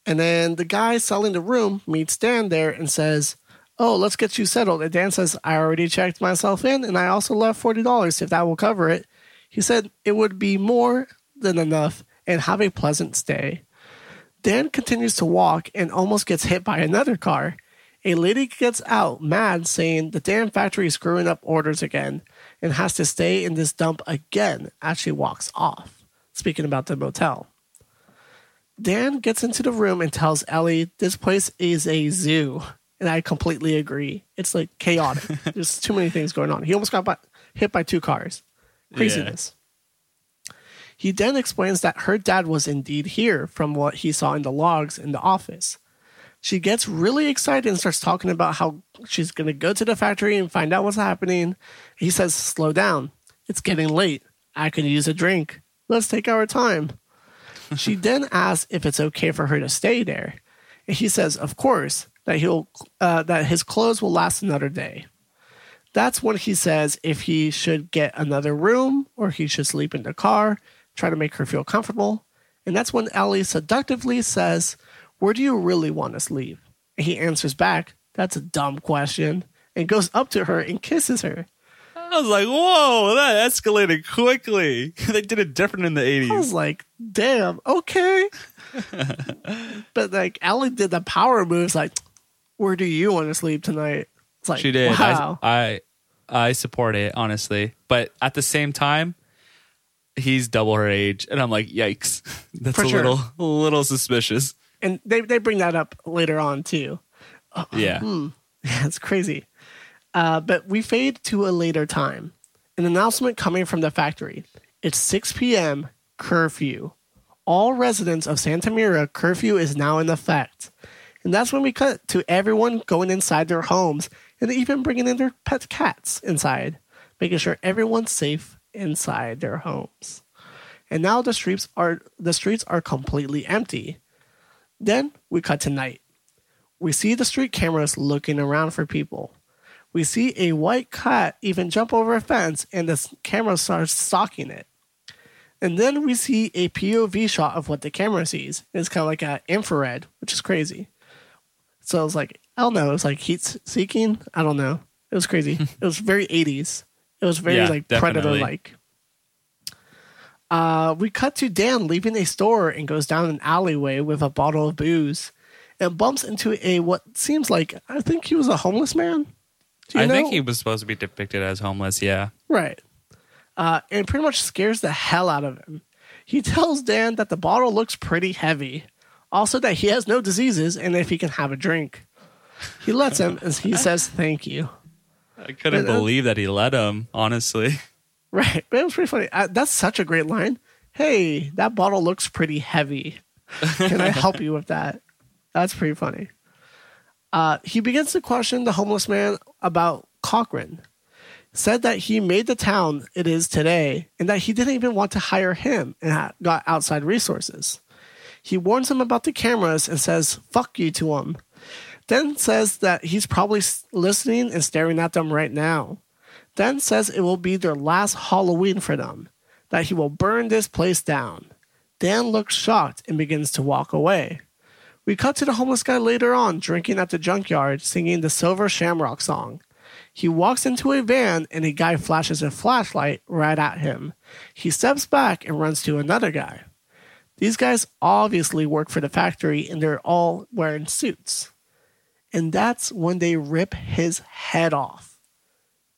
Speaker 2: And then the guy selling the room meets Dan there and says, Oh, let's get you settled. And Dan says, I already checked myself in and I also left $40 if that will cover it. He said it would be more than enough and have a pleasant stay. Dan continues to walk and almost gets hit by another car. A lady gets out mad saying the damn factory is screwing up orders again and has to stay in this dump again as she walks off. Speaking about the motel. Dan gets into the room and tells Ellie this place is a zoo. And I completely agree. It's like chaotic. [laughs] There's too many things going on. He almost got by, hit by two cars. Craziness. He then explains that her dad was indeed here from what he saw in the logs in the office. She gets really excited and starts talking about how she's going to go to the factory and find out what's happening. He says, Slow down. It's getting late. I can use a drink. Let's take our time. She then asks if it's okay for her to stay there. And he says, Of course, that he'll uh, that his clothes will last another day. That's when he says if he should get another room or he should sleep in the car, try to make her feel comfortable. And that's when Ellie seductively says, Where do you really want to sleep? And he answers back, That's a dumb question, and goes up to her and kisses her.
Speaker 3: I was like, whoa, that escalated quickly. [laughs] they did it different in the 80s.
Speaker 2: I was like, damn, okay. [laughs] but like Ellie did the power moves like, Where do you want to sleep tonight? It's like
Speaker 3: She did.
Speaker 2: Wow.
Speaker 3: I, I I support it, honestly. But at the same time, he's double her age. And I'm like, yikes. [laughs] That's
Speaker 2: For
Speaker 3: a
Speaker 2: sure.
Speaker 3: little a little suspicious.
Speaker 2: and they, they bring that up later on too.
Speaker 3: Yeah. Hmm.
Speaker 2: Yeah, it's crazy. Uh, but we fade to a later time. An announcement coming from the factory. It's 6 p.m. curfew. All residents of Santa Mira curfew is now in effect. And that's when we cut to everyone going inside their homes and even bringing in their pet cats inside, making sure everyone's safe inside their homes. And now the streets are the streets are completely empty. Then we cut to night. We see the street cameras looking around for people. We see a white cat even jump over a fence and the camera starts stalking it. And then we see a POV shot of what the camera sees. It's kind of like an infrared, which is crazy. So it's like, I don't know, it was like heat seeking. I don't know. It was crazy. [laughs] it was very 80s. It was very
Speaker 3: Yeah,
Speaker 2: like predator like. Uh, we cut to Dan leaving a store and goes down an alleyway with a bottle of booze and bumps into a what seems like I think he was a homeless man.
Speaker 3: I
Speaker 2: know?
Speaker 3: think he was supposed to be depicted as homeless, yeah.
Speaker 2: Right. Uh, and pretty much scares the hell out of him. He tells Dan that the bottle looks pretty heavy. Also, that he has no diseases and if he can have a drink. He lets him and he says thank you.
Speaker 3: I couldn't
Speaker 2: But, uh,
Speaker 3: believe that he let him, honestly.
Speaker 2: Right. But it was pretty funny. Uh, that's such a great line. Hey, that bottle looks pretty heavy. Can I help [laughs] you with that? That's pretty funny. Uh, he begins to question the homeless man about Cochran Said that he made the town it is today and that he didn't even want to hire him and got outside resources. He warns him about the cameras and says, fuck you to him. Then says that he's probably listening and staring at them right now. Then says it will be their last Halloween for them, that he will burn this place down. Dan looks shocked and begins to walk away. We cut to the homeless guy later on drinking at the junkyard singing the Silver Shamrock song. He walks into a van and a guy flashes a flashlight right at him. He steps back and runs to another guy. These guys obviously work for the factory and they're all wearing suits. And that's when they rip his head off.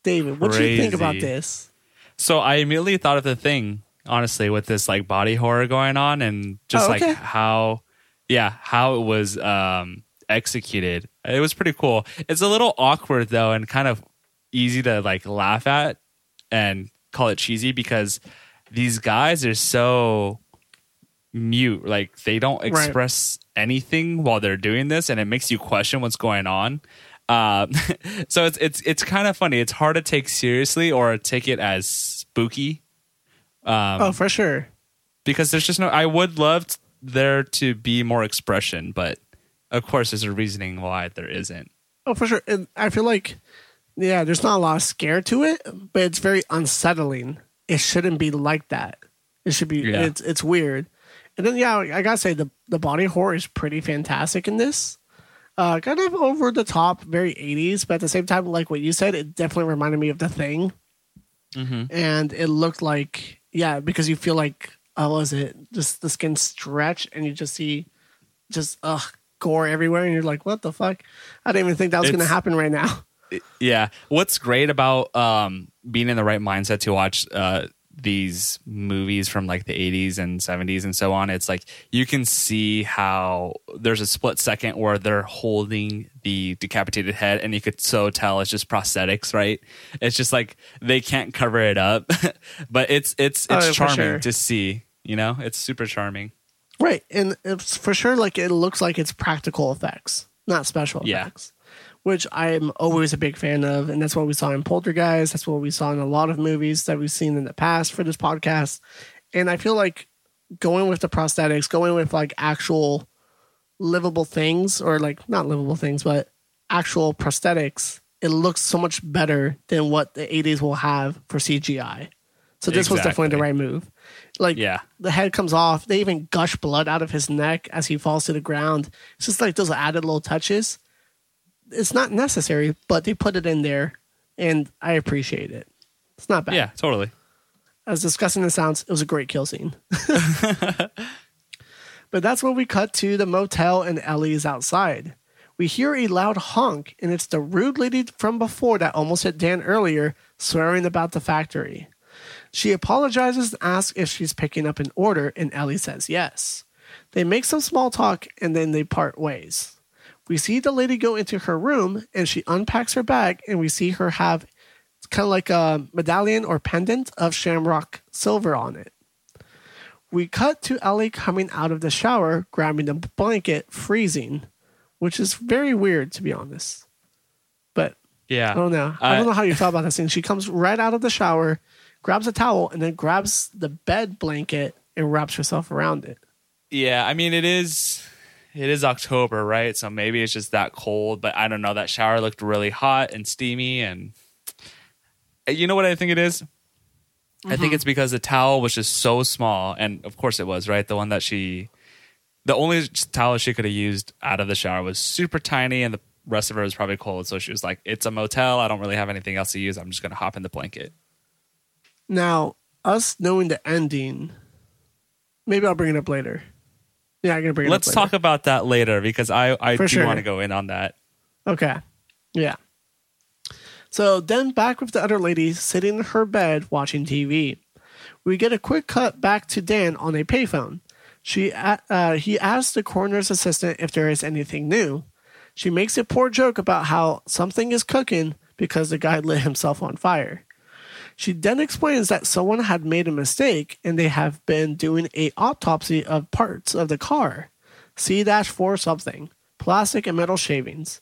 Speaker 2: David, what do you think about this?
Speaker 3: So I immediately thought of the thing, honestly, with this like body horror going on and just
Speaker 2: Oh, okay.
Speaker 3: like how yeah, how it was um executed. It was pretty cool. It's a little awkward though and kind of easy to like laugh at and call it cheesy because these guys are so mute like they don't express anything while they're doing this and it makes you question what's going on um, [laughs] so it's it's it's kind of funny it's hard to take seriously or take it as spooky um,
Speaker 2: oh, for sure.
Speaker 3: because there's just no i would love t- there to be more expression but of course there's a reasoning why there isn't
Speaker 2: Oh, for sure. And I feel like, yeah, there's not a lot of scare to it, but it's very unsettling. It shouldn't be like that. It should be.
Speaker 3: Yeah.
Speaker 2: It's it's weird. And then yeah, I gotta say the the body horror is pretty fantastic in this. Uh, kind of over the top, very 80s, but at the same time, like what you said, it definitely reminded me of the thing. And it looked like, yeah, because you feel like, how was it? Just the skin stretch, and you just see, just ugh, gore everywhere, and you're like, what the fuck? I didn't even think that was gonna happen right now. [laughs]
Speaker 3: yeah what's great about um being in the right mindset to watch uh these movies from like the 80s and 70s and so on, it's like you can see how there's a split second where they're holding the decapitated head and you could so tell it's just prosthetics, right? It's just like they can't cover it up. [laughs] but it's it's it's
Speaker 2: Oh,
Speaker 3: charming
Speaker 2: sure.
Speaker 3: to see, you know? It's super charming.
Speaker 2: Right, and it's for sure like it looks like it's practical effects, not special
Speaker 3: Yeah.
Speaker 2: effects, which I'm always a big fan of, and that's what we saw in Poltergeist. That's what we saw in a lot of movies that we've seen in the past for this podcast, and I feel like going with the prosthetics, going with like actual livable things, or like not livable things, but actual prosthetics, it looks so much better than what the 80s will have for CGI. So this was definitely the right move. Like
Speaker 3: Yeah.
Speaker 2: the head comes off. They even gush blood out of his neck as he falls to the ground. It's just like those added little touches. It's not necessary, but they put it in there, and I appreciate it. It's not bad.
Speaker 3: Yeah, totally.
Speaker 2: As disgusting as it sounds, it was a great kill scene. [laughs] but that's when we cut to the motel and Ellie is outside. We hear a loud honk, and it's the rude lady from before that almost hit Dan earlier, swearing about the factory. She apologizes and asks if she's picking up an order, and Ellie says yes. They make some small talk and then they part ways. We see the lady go into her room and she unpacks her bag, and we see her have it's kind of like a medallion or pendant of shamrock silver on it. We cut to Ellie coming out of the shower, grabbing the blanket, freezing, which is very weird to be honest. But
Speaker 3: Yeah.
Speaker 2: I don't know. I don't know how you felt about that scene. She comes right out of the shower, grabs a towel, and then grabs the bed blanket and wraps herself around it.
Speaker 3: Yeah, I mean it is it is October, right? So maybe it's just that cold, but I don't know. That shower looked really hot and steamy and eh, you know what I think it is? I think mm-hmm. it's because the towel was just so small and of course it was, right? The one that she the only towel she could have used out of the shower was super tiny and the rest of her was probably cold. So she was like, It's a motel, I don't really have anything else to use. I'm just gonna hop in the blanket.
Speaker 2: Now, us knowing the ending, maybe I'll bring it up later. Yeah, I'm gonna bring it up.
Speaker 3: Let's talk about that later because I, I
Speaker 2: For
Speaker 3: do
Speaker 2: sure.
Speaker 3: want to go in on that.
Speaker 2: Okay. Yeah. So then back with the other lady sitting in her bed watching TV. We get a quick cut back to Dan on a payphone. She uh, he asks the coroner's assistant if there is anything new. She makes a poor joke about how something is cooking because the guy lit himself on fire. She then explains that someone had made a mistake and they have been doing a autopsy of parts of the car. C-4 something, plastic and metal shavings.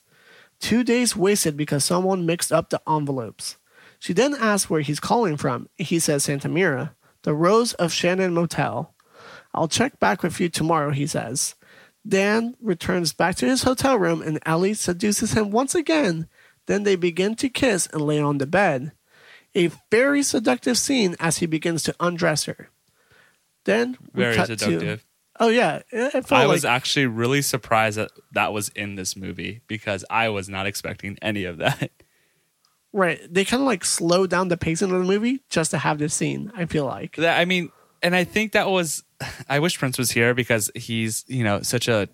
Speaker 2: Two days wasted because someone mixed up the envelopes. She then asks where he's calling from. He says Santa Mira, the Rose of Shannon Motel. I'll check back with you tomorrow, he says. Dan returns back to his hotel room and Ellie seduces him once again. Then they begin to kiss and lay on the bed. A very seductive scene as he begins to undress her. Then we
Speaker 3: Very
Speaker 2: cut
Speaker 3: seductive.
Speaker 2: To, oh yeah, it,
Speaker 3: I
Speaker 2: like
Speaker 3: was actually really surprised that that was in this movie because I was not expecting any of that. [laughs]
Speaker 2: Right. They kind of like slow down the pacing of the movie just to have this scene, I feel like.
Speaker 3: That- I mean, and I think that was. [sighs] I wish Prince was here because he's you know such a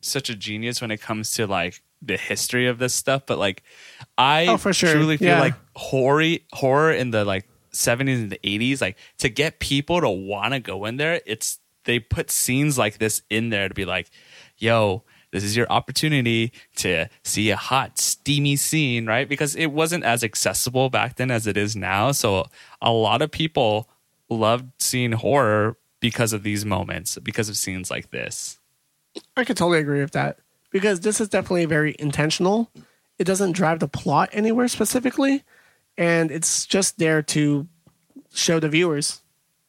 Speaker 3: such a genius when it comes to like the history of this stuff. But like, I
Speaker 2: Oh, for sure.
Speaker 3: truly feel
Speaker 2: Yeah.
Speaker 3: like horror horror in the like 70s and the 80s like to get people to want to go in there it's they put scenes like this in there to be like yo this is your opportunity to see a hot steamy scene right? Because it wasn't as accessible back then as it is now. So a lot of people loved seeing horror because of these moments because of scenes like this.
Speaker 2: I could totally agree with that because this is definitely very intentional. It doesn't drive the plot anywhere specifically, and it's just there to show the viewers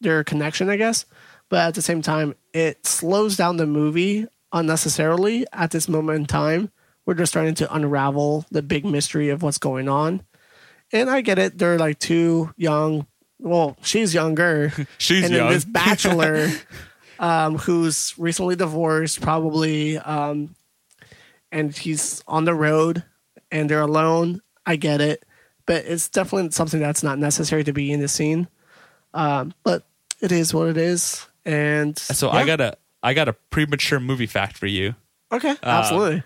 Speaker 2: their connection, I guess. But at the same time, it slows down the movie unnecessarily at this moment in time. We're just starting to unravel the big mystery of what's going on. And I get it. They're like two young, well, she's younger. [laughs]
Speaker 3: She's
Speaker 2: and then
Speaker 3: young.
Speaker 2: this bachelor [laughs] um, who's recently divorced, probably, um, and he's on the road and they're alone. I get it, but it's definitely something that's not necessary to be in the scene. Um, but it is what it is, and
Speaker 3: so
Speaker 2: yeah.
Speaker 3: i got a i got a premature movie fact for you
Speaker 2: okay, absolutely.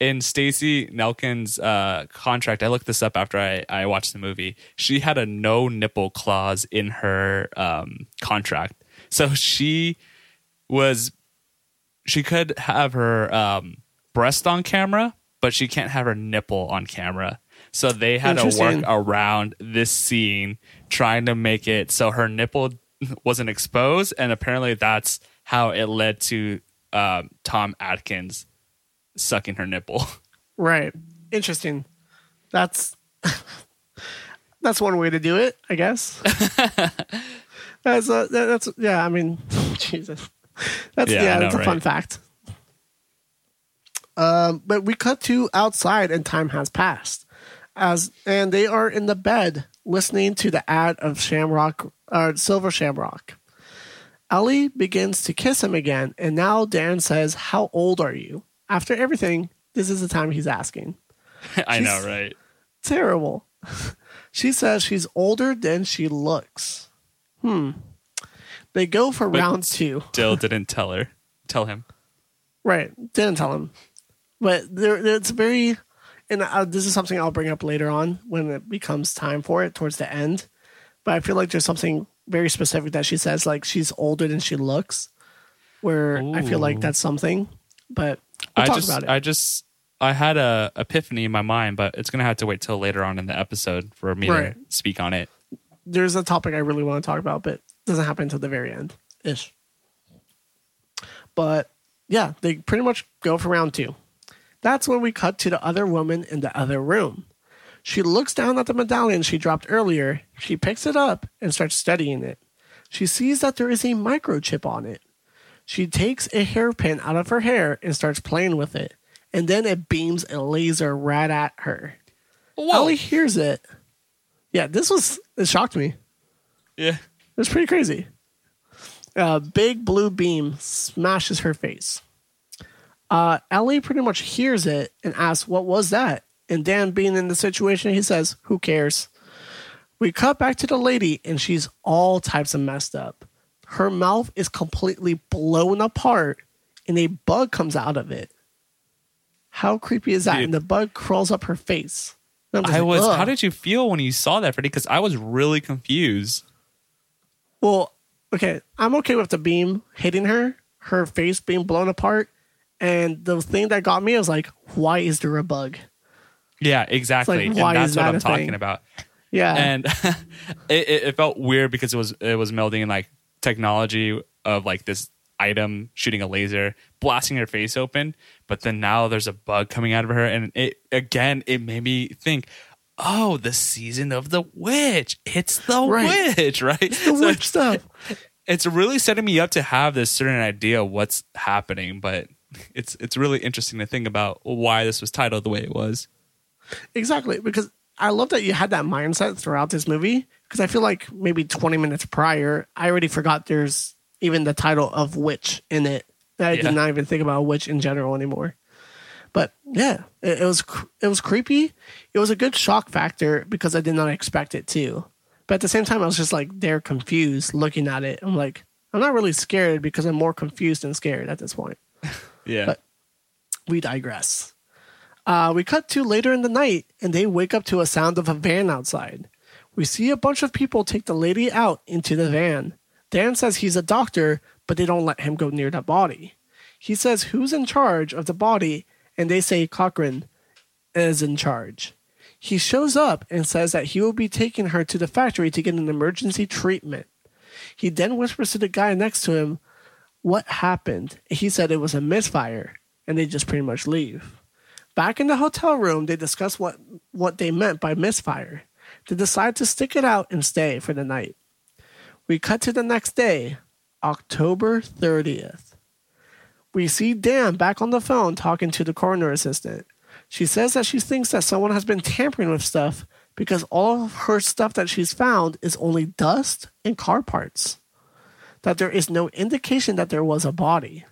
Speaker 3: in Stacey Nelkin's uh, contract, I looked this up after I, I watched the movie. She had a no nipple clause in her um, contract, so she was she could have her um, breast on camera, but she can't have her nipple on camera. So they had to work around this scene, trying to make it so her nipple [laughs] wasn't exposed, and apparently that's how it led to um, Tom Atkins sucking her nipple. [laughs]
Speaker 2: Right. Interesting. That's [laughs] that's one way to do it, I guess. that's a, that- that's yeah. I mean, Jesus. That's
Speaker 3: Yeah,
Speaker 2: yeah.
Speaker 3: Know,
Speaker 2: that's a fun
Speaker 3: right?
Speaker 2: fact. Um, but we cut to outside, and time has passed. As and they are in the bed listening to the ad of Shamrock, uh, Silver Shamrock. Ellie begins to kiss him again, and now Dan says, "How old are you?" After everything, this is the time he's asking. [laughs]
Speaker 3: I know, right?
Speaker 2: Terrible. [laughs] she says she's older than she looks. Hmm. They go for
Speaker 3: But-
Speaker 2: round two. [laughs]
Speaker 3: Dill didn't tell her. Tell him.
Speaker 2: Right. Didn't tell him. But there, it's very, and uh, this is something I'll bring up later on when it becomes time for it towards the end. But I feel like there's something very specific that she says, like she's older than she looks, where I feel like that's something. But we'll
Speaker 3: I
Speaker 2: talk
Speaker 3: just,
Speaker 2: about it.
Speaker 3: I just, I had a epiphany in my mind, but it's gonna have to wait till later on in the episode for me
Speaker 2: Right.
Speaker 3: to speak on it.
Speaker 2: there's a topic I really want to talk about, but doesn't happen until the very end ish. But yeah, they pretty much go for round two. That's when we cut to the other woman in the other room. She looks down at the medallion she dropped earlier. She picks it up and starts studying it. She sees that there is a microchip on it. She takes a hairpin out of her hair and starts playing with it. And then it beams a laser right at her. Ellie hears it. Yeah, this was, it shocked me.
Speaker 3: Yeah.
Speaker 2: It was pretty crazy. A big blue beam smashes her face. Uh, Ellie pretty much hears it and asks, What was that? And Dan, being in the situation, he says, Who cares? We cut back to the lady, and she's all types of messed up. Her mouth is completely blown apart, and a bug comes out of it. How creepy is that?
Speaker 3: Dude.
Speaker 2: And the bug crawls up her face.
Speaker 3: I
Speaker 2: like,
Speaker 3: was.
Speaker 2: "Ugh."
Speaker 3: How did you feel when you saw that, Freddie? Because I was really confused.
Speaker 2: Well, okay, I'm okay with the beam hitting her, her face being blown apart, and the thing that got me was like, why is there a bug?
Speaker 3: Yeah, exactly.
Speaker 2: why
Speaker 3: and that's
Speaker 2: is
Speaker 3: what
Speaker 2: that
Speaker 3: I'm talking
Speaker 2: thing?
Speaker 3: about.
Speaker 2: Yeah,
Speaker 3: And [laughs] it, it, felt weird because it was it was melding in like technology of like this item shooting a laser, blasting her face open, but then now there's a bug coming out of her, and it again it made me think. Oh, the season of the witch. It's the
Speaker 2: Right.
Speaker 3: witch, [laughs] right?
Speaker 2: the
Speaker 3: So
Speaker 2: witch stuff. [laughs]
Speaker 3: it's really setting me up to have this certain idea of what's happening, but it's it's really interesting to think about why this was titled the way it was.
Speaker 2: Exactly, because I love that you had that mindset throughout this movie. Because I feel like maybe 20 minutes prior, I already forgot there's even the title of witch in it. I
Speaker 3: Yeah.
Speaker 2: did not even think about witch in general anymore. But yeah, it, it was it was creepy. It was a good shock factor because I did not expect it to. But at the same time, I was just like they're confused looking at it. I'm like, I'm not really scared because I'm more confused than scared at this point [laughs]
Speaker 3: Yeah.
Speaker 2: But- we digress. Uh, we cut to later in the night, and they wake up to a sound of a van outside. We see a bunch of people take the lady out into the van. Dan says he's a doctor, but they don't let him go near the body. He says who's in charge of the body, and they say Cochran is in charge. He shows up and says that he will be taking her to the factory to get an emergency treatment. He then whispers to the guy next to him, What happened? He said it was a misfire, and they just pretty much leave. Back in the hotel room, they discuss what, what they meant by misfire. They decide to stick it out and stay for the night. We cut to the next day, October 30th. We see Dan back on the phone talking to the coroner assistant. She says that she thinks that someone has been tampering with stuff because all of her stuff that she's found is only dust and car parts. That there is no indication that there was a body.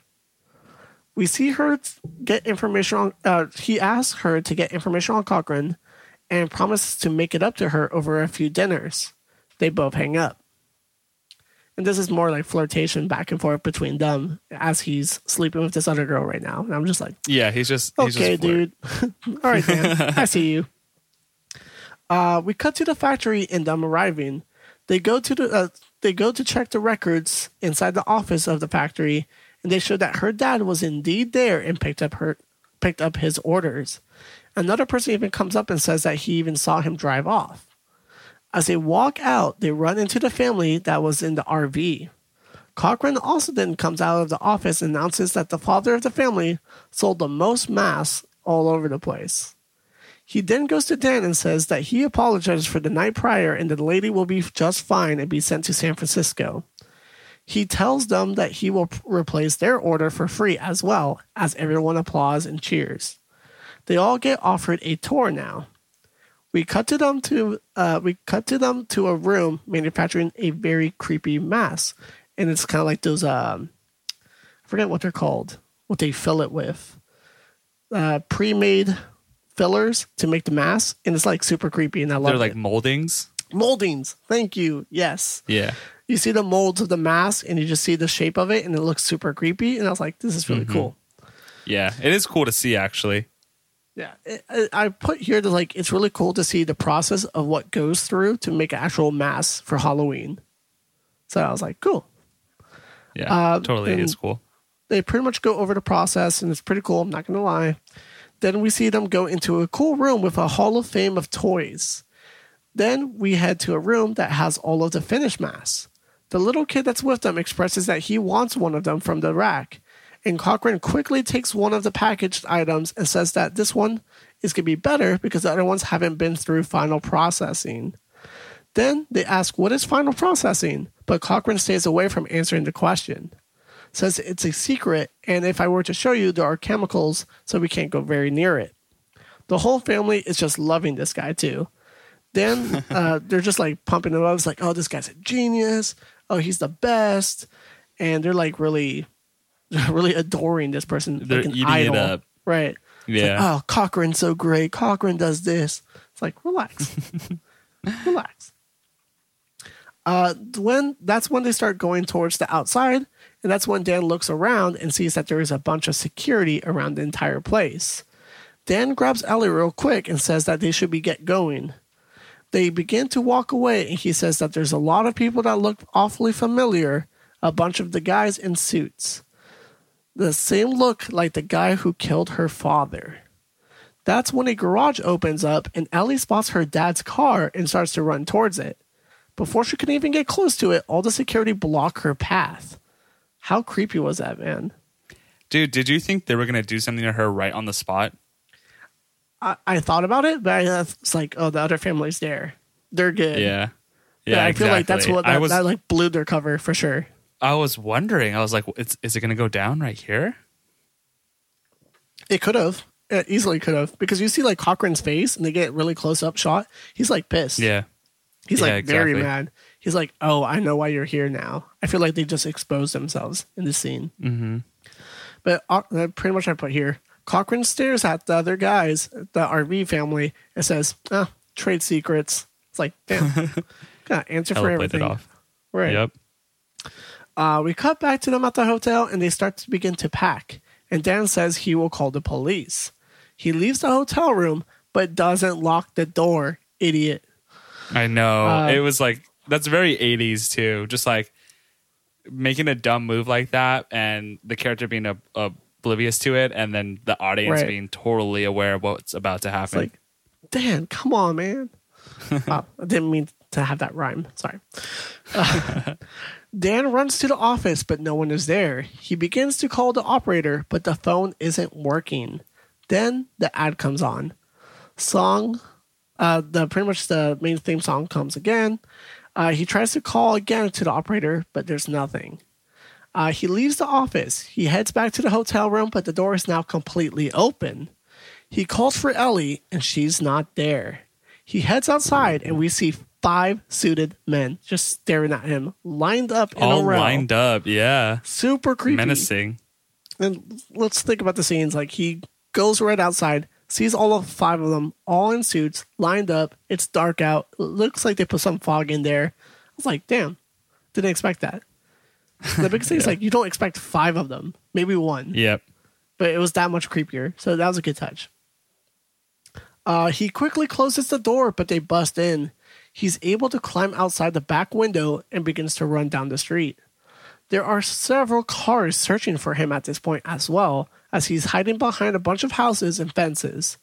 Speaker 2: We see her get information on. Uh, he asks her to get information on Cochran and promises to make it up to her over a few dinners. They both hang up. And this is more like flirtation back and forth between them as he's sleeping with this other girl right now. And I'm just like,
Speaker 3: Yeah, he's just he's
Speaker 2: okay,
Speaker 3: just
Speaker 2: dude. [laughs] All right, man. I see you. Uh, we cut to the factory and them arriving. They go to the uh, they go to check the records inside the office of the factory, and they show that her dad was indeed there and picked up her picked up his orders. Another person even comes up and says that he even saw him drive off. As they walk out, they run into the family that was in the RV. Cochran also then comes out of the office and announces that the father of the family sold the most masks all over the place. He then goes to Dan and says that he apologizes for the night prior and that the lady will be just fine and be sent to San Francisco. He tells them that he will replace their order for free as well, as everyone applauds and cheers. They all get offered a tour now. We cut to them to uh, we cut to them to a room manufacturing a very creepy mask, and it's kind of like those um, I forget what they're called, what they fill it with, uh, pre-made fillers to make the mask, and it's like super creepy, and I love
Speaker 3: They're like
Speaker 2: it.
Speaker 3: moldings.
Speaker 2: moldings. Thank you. Yes,
Speaker 3: Yeah.
Speaker 2: you see the molds of the mask, and you just see the shape of it, and it looks super creepy, and I was like, this is really cool.
Speaker 3: Yeah. It is cool to see actually.
Speaker 2: Yeah, it, it- I put here that like it's really cool to see the process of what goes through to make an actual mask for Halloween. So I was like, cool.
Speaker 3: Yeah.
Speaker 2: Uh,
Speaker 3: totally is cool.
Speaker 2: They pretty much go over the process, and it's pretty cool. I'm not gonna lie. Then we see them go into a cool room with a Hall of Fame of toys. Then we head to a room that has all of the finished masks. The little kid that's with them expresses that he wants one of them from the rack, and Cochran quickly takes one of the packaged items and says that this one is going to be better because the other ones haven't been through final processing. Then they ask, What is final processing? But Cochran stays away from answering the question. Says it's a secret, and if I were to show you, there are chemicals, so we can't go very near it. The whole family is just loving this guy too. Then [laughs] uh, they're just like pumping him up. It's like, oh, this guy's a genius. Oh, he's the best. And they're like really, [laughs] really adoring this person.
Speaker 3: They're
Speaker 2: like
Speaker 3: eating
Speaker 2: idol.
Speaker 3: it up.
Speaker 2: Right.
Speaker 3: Yeah.
Speaker 2: like, oh, Cochran's so great. Cochran does this. It's like, relax. [laughs] relax. Uh, when that's when they start going towards the outside, and that's when Dan looks around and sees that there is a bunch of security around the entire place. Dan grabs Ellie real quick and says that they should be get going. They begin to walk away, and he says that there's a lot of people that look awfully familiar. A bunch of the guys in suits, the same look like the guy who killed her father. That's when a garage opens up, and Ellie spots her dad's car and starts to run towards it. Before she can even get close to it, all the security block her path. How creepy was that, man?
Speaker 3: Dude, did you think they were gonna do something to her right on the spot?
Speaker 2: I, I thought about it, but I was like, oh, the other family's there. They're good.
Speaker 3: Yeah.
Speaker 2: Yeah, I feel like that's what that,
Speaker 3: I was.
Speaker 2: that like blew their cover for sure.
Speaker 3: I was wondering. I was like, "Is is it gonna go down right here?"
Speaker 2: It could have. It easily could have. Because you see like Cochran's face and they get really close up shot. He's like pissed.
Speaker 3: Yeah.
Speaker 2: He's
Speaker 3: Yeah,
Speaker 2: like very mad. He's like, "Oh, I know why you're here now." I feel like they just exposed themselves in this scene. Mm-hmm. But uh, pretty much, I put here. Cochran stares at the other guys, the RV family, and says, "Ah, trade secrets." It's like, damn, [laughs] got answer for everything.
Speaker 3: it off.
Speaker 2: Right.
Speaker 3: Yep.
Speaker 2: Uh, we cut back to them at the hotel, and they start to begin to pack. And Dan says he will call the police. He leaves the hotel room, but doesn't lock the door. Idiot.
Speaker 3: I know.
Speaker 2: Uh,
Speaker 3: it was like that's very 80s too. Just like making a dumb move like that and the character being ob- oblivious to it and then the audience
Speaker 2: Right.
Speaker 3: being totally aware of what's about to
Speaker 2: It's
Speaker 3: happen.
Speaker 2: like, Dan, come on, man. wow, [laughs] I didn't mean to have that rhyme. Sorry. Uh, [laughs] Dan runs to the office, but no one is there. He begins to call the operator, but the phone isn't working. Then the ad comes on. Song, uh, the pretty much the main theme song comes again. Uh, he tries to call again to the operator, but there's nothing. Uh, he leaves the office. He heads back to the hotel room, but the door is now completely open. He calls for Ellie, and she's not there. He heads outside, and we see five suited men just staring at him, lined up in
Speaker 3: All
Speaker 2: a row.
Speaker 3: lined up. Yeah.
Speaker 2: Super creepy.
Speaker 3: Menacing.
Speaker 2: And let's think about the scenes. Like he goes right outside, sees all of five of them, all in suits, lined up. It's dark out. It looks like they put some fog in there. I was like, damn, Didn't expect that. [laughs] The biggest thing is like you don't expect five of them, maybe one,
Speaker 3: Yep.
Speaker 2: but it was that much creepier. So that was a good touch. Uh, he quickly closes the door, but they bust in. He's able to climb outside the back window and begins to run down the street. There are several cars searching for him at this point as well, as he's hiding behind a bunch of houses and fences.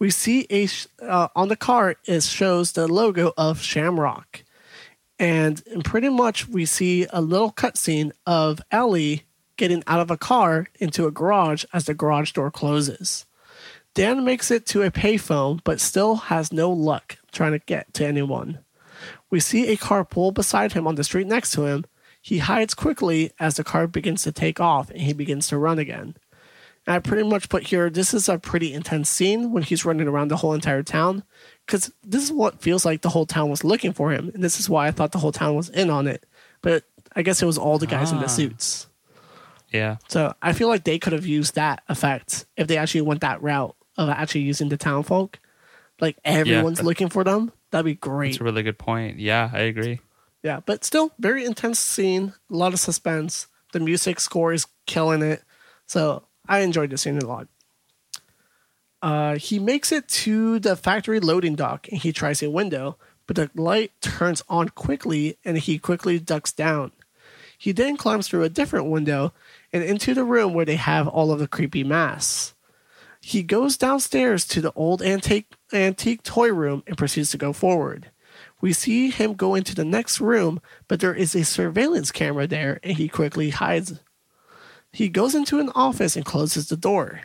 Speaker 2: We see a uh, on the car it shows the logo of Shamrock, and pretty much we see a little cutscene of Ellie getting out of a car into a garage as the garage door closes. Dan makes it to a payphone, but still has no luck trying to get to anyone. We see a car pull beside him on the street next to him. He hides quickly as the car begins to take off and he begins to run again. And I pretty much put here this is a pretty intense scene when he's running around the whole entire town because this is what feels like the whole town was looking for him. And this is why I thought the whole town was in on it. But I guess it was all the guys in the
Speaker 3: Ah.
Speaker 2: suits.
Speaker 3: Yeah.
Speaker 2: So I feel like they could have used that effect if they actually went that route of actually using the town folk. Like everyone's
Speaker 3: that-
Speaker 2: looking for them. That'd be great.
Speaker 3: That's a really good point. Yeah, I agree.
Speaker 2: Yeah, but still very intense scene. A lot of suspense. The music score is killing it. So I enjoyed the scene a lot. Uh, he makes it to the factory loading dock and he tries a window, but the light turns on quickly and he quickly ducks down. He then climbs through a different window and into the room where they have all of the creepy masks. He goes downstairs to the old antique antique toy room and proceeds to go forward. We see him go into the next room, but there is a surveillance camera there and he quickly hides. He goes into an office and closes the door.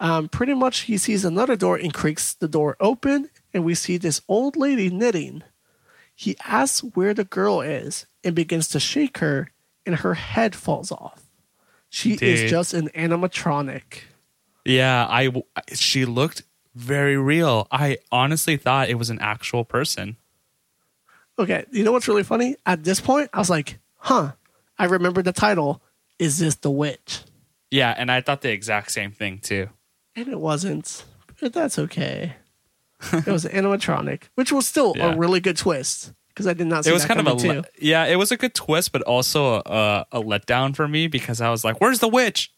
Speaker 2: Um, pretty much, he sees another door and creaks the door open, and we see this old lady knitting. He asks where the girl is and begins to shake her, and her head falls off. She
Speaker 3: Dude.
Speaker 2: is just an animatronic.
Speaker 3: Yeah, I. she looked very real. I honestly thought it was an actual person.
Speaker 2: Okay, you know what's really funny? At this point, I was like, huh, I remember the title. Is this the witch?
Speaker 3: Yeah, and I thought the exact same thing too.
Speaker 2: And it wasn't, but that's okay. [laughs] it was animatronic, which was still
Speaker 3: Yeah.
Speaker 2: a really good twist because I did not see
Speaker 3: It was kind of a le- yeah, it was a good twist, but also a, a letdown for me because I was like, "Where's the witch?"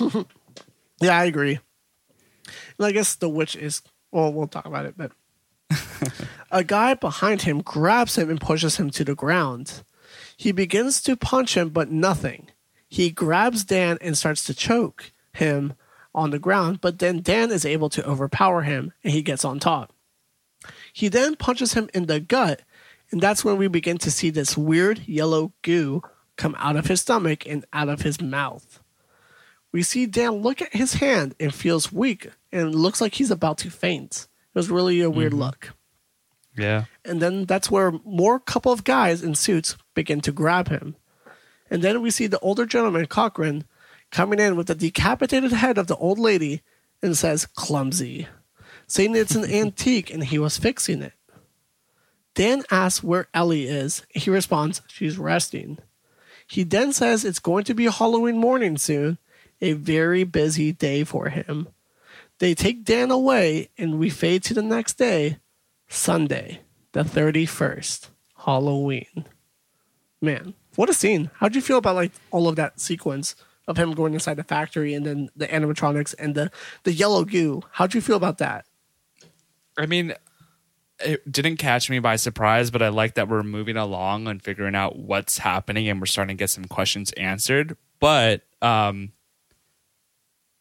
Speaker 3: [laughs]
Speaker 2: Yeah, I agree. And I guess the witch is. Well, we'll talk about it, but [laughs] a guy behind him grabs him and pushes him to the ground. He begins to punch him, but nothing. He grabs Dan and starts to choke him on the ground, but then Dan is able to overpower him and he gets on top. He then punches him in the gut, and that's when we begin to see this weird yellow goo come out of his stomach and out of his mouth. We see Dan look at his hand and feels weak and looks like he's about to faint. It was really a weird mm-hmm. look.
Speaker 3: Yeah,
Speaker 2: And then that's where more couple of guys in suits begin to grab him. And then we see the older gentleman, Cochran, coming in with the decapitated head of the old lady and says, clumsy, saying it's an [laughs] antique and he was fixing it. Dan asks where Ellie is. He responds, she's resting. He then says it's going to be Halloween morning soon, a very busy day for him. They take Dan away and we fade to the next day, Sunday, the 31st, Halloween. Man, what a scene. How'd you feel about like all of that sequence of him going inside the factory and then the animatronics and the, the yellow goo? How'd you feel about that?
Speaker 3: I mean, it didn't catch me by surprise, but I like that we're moving along and figuring out what's happening, and we're starting to get some questions answered. But um,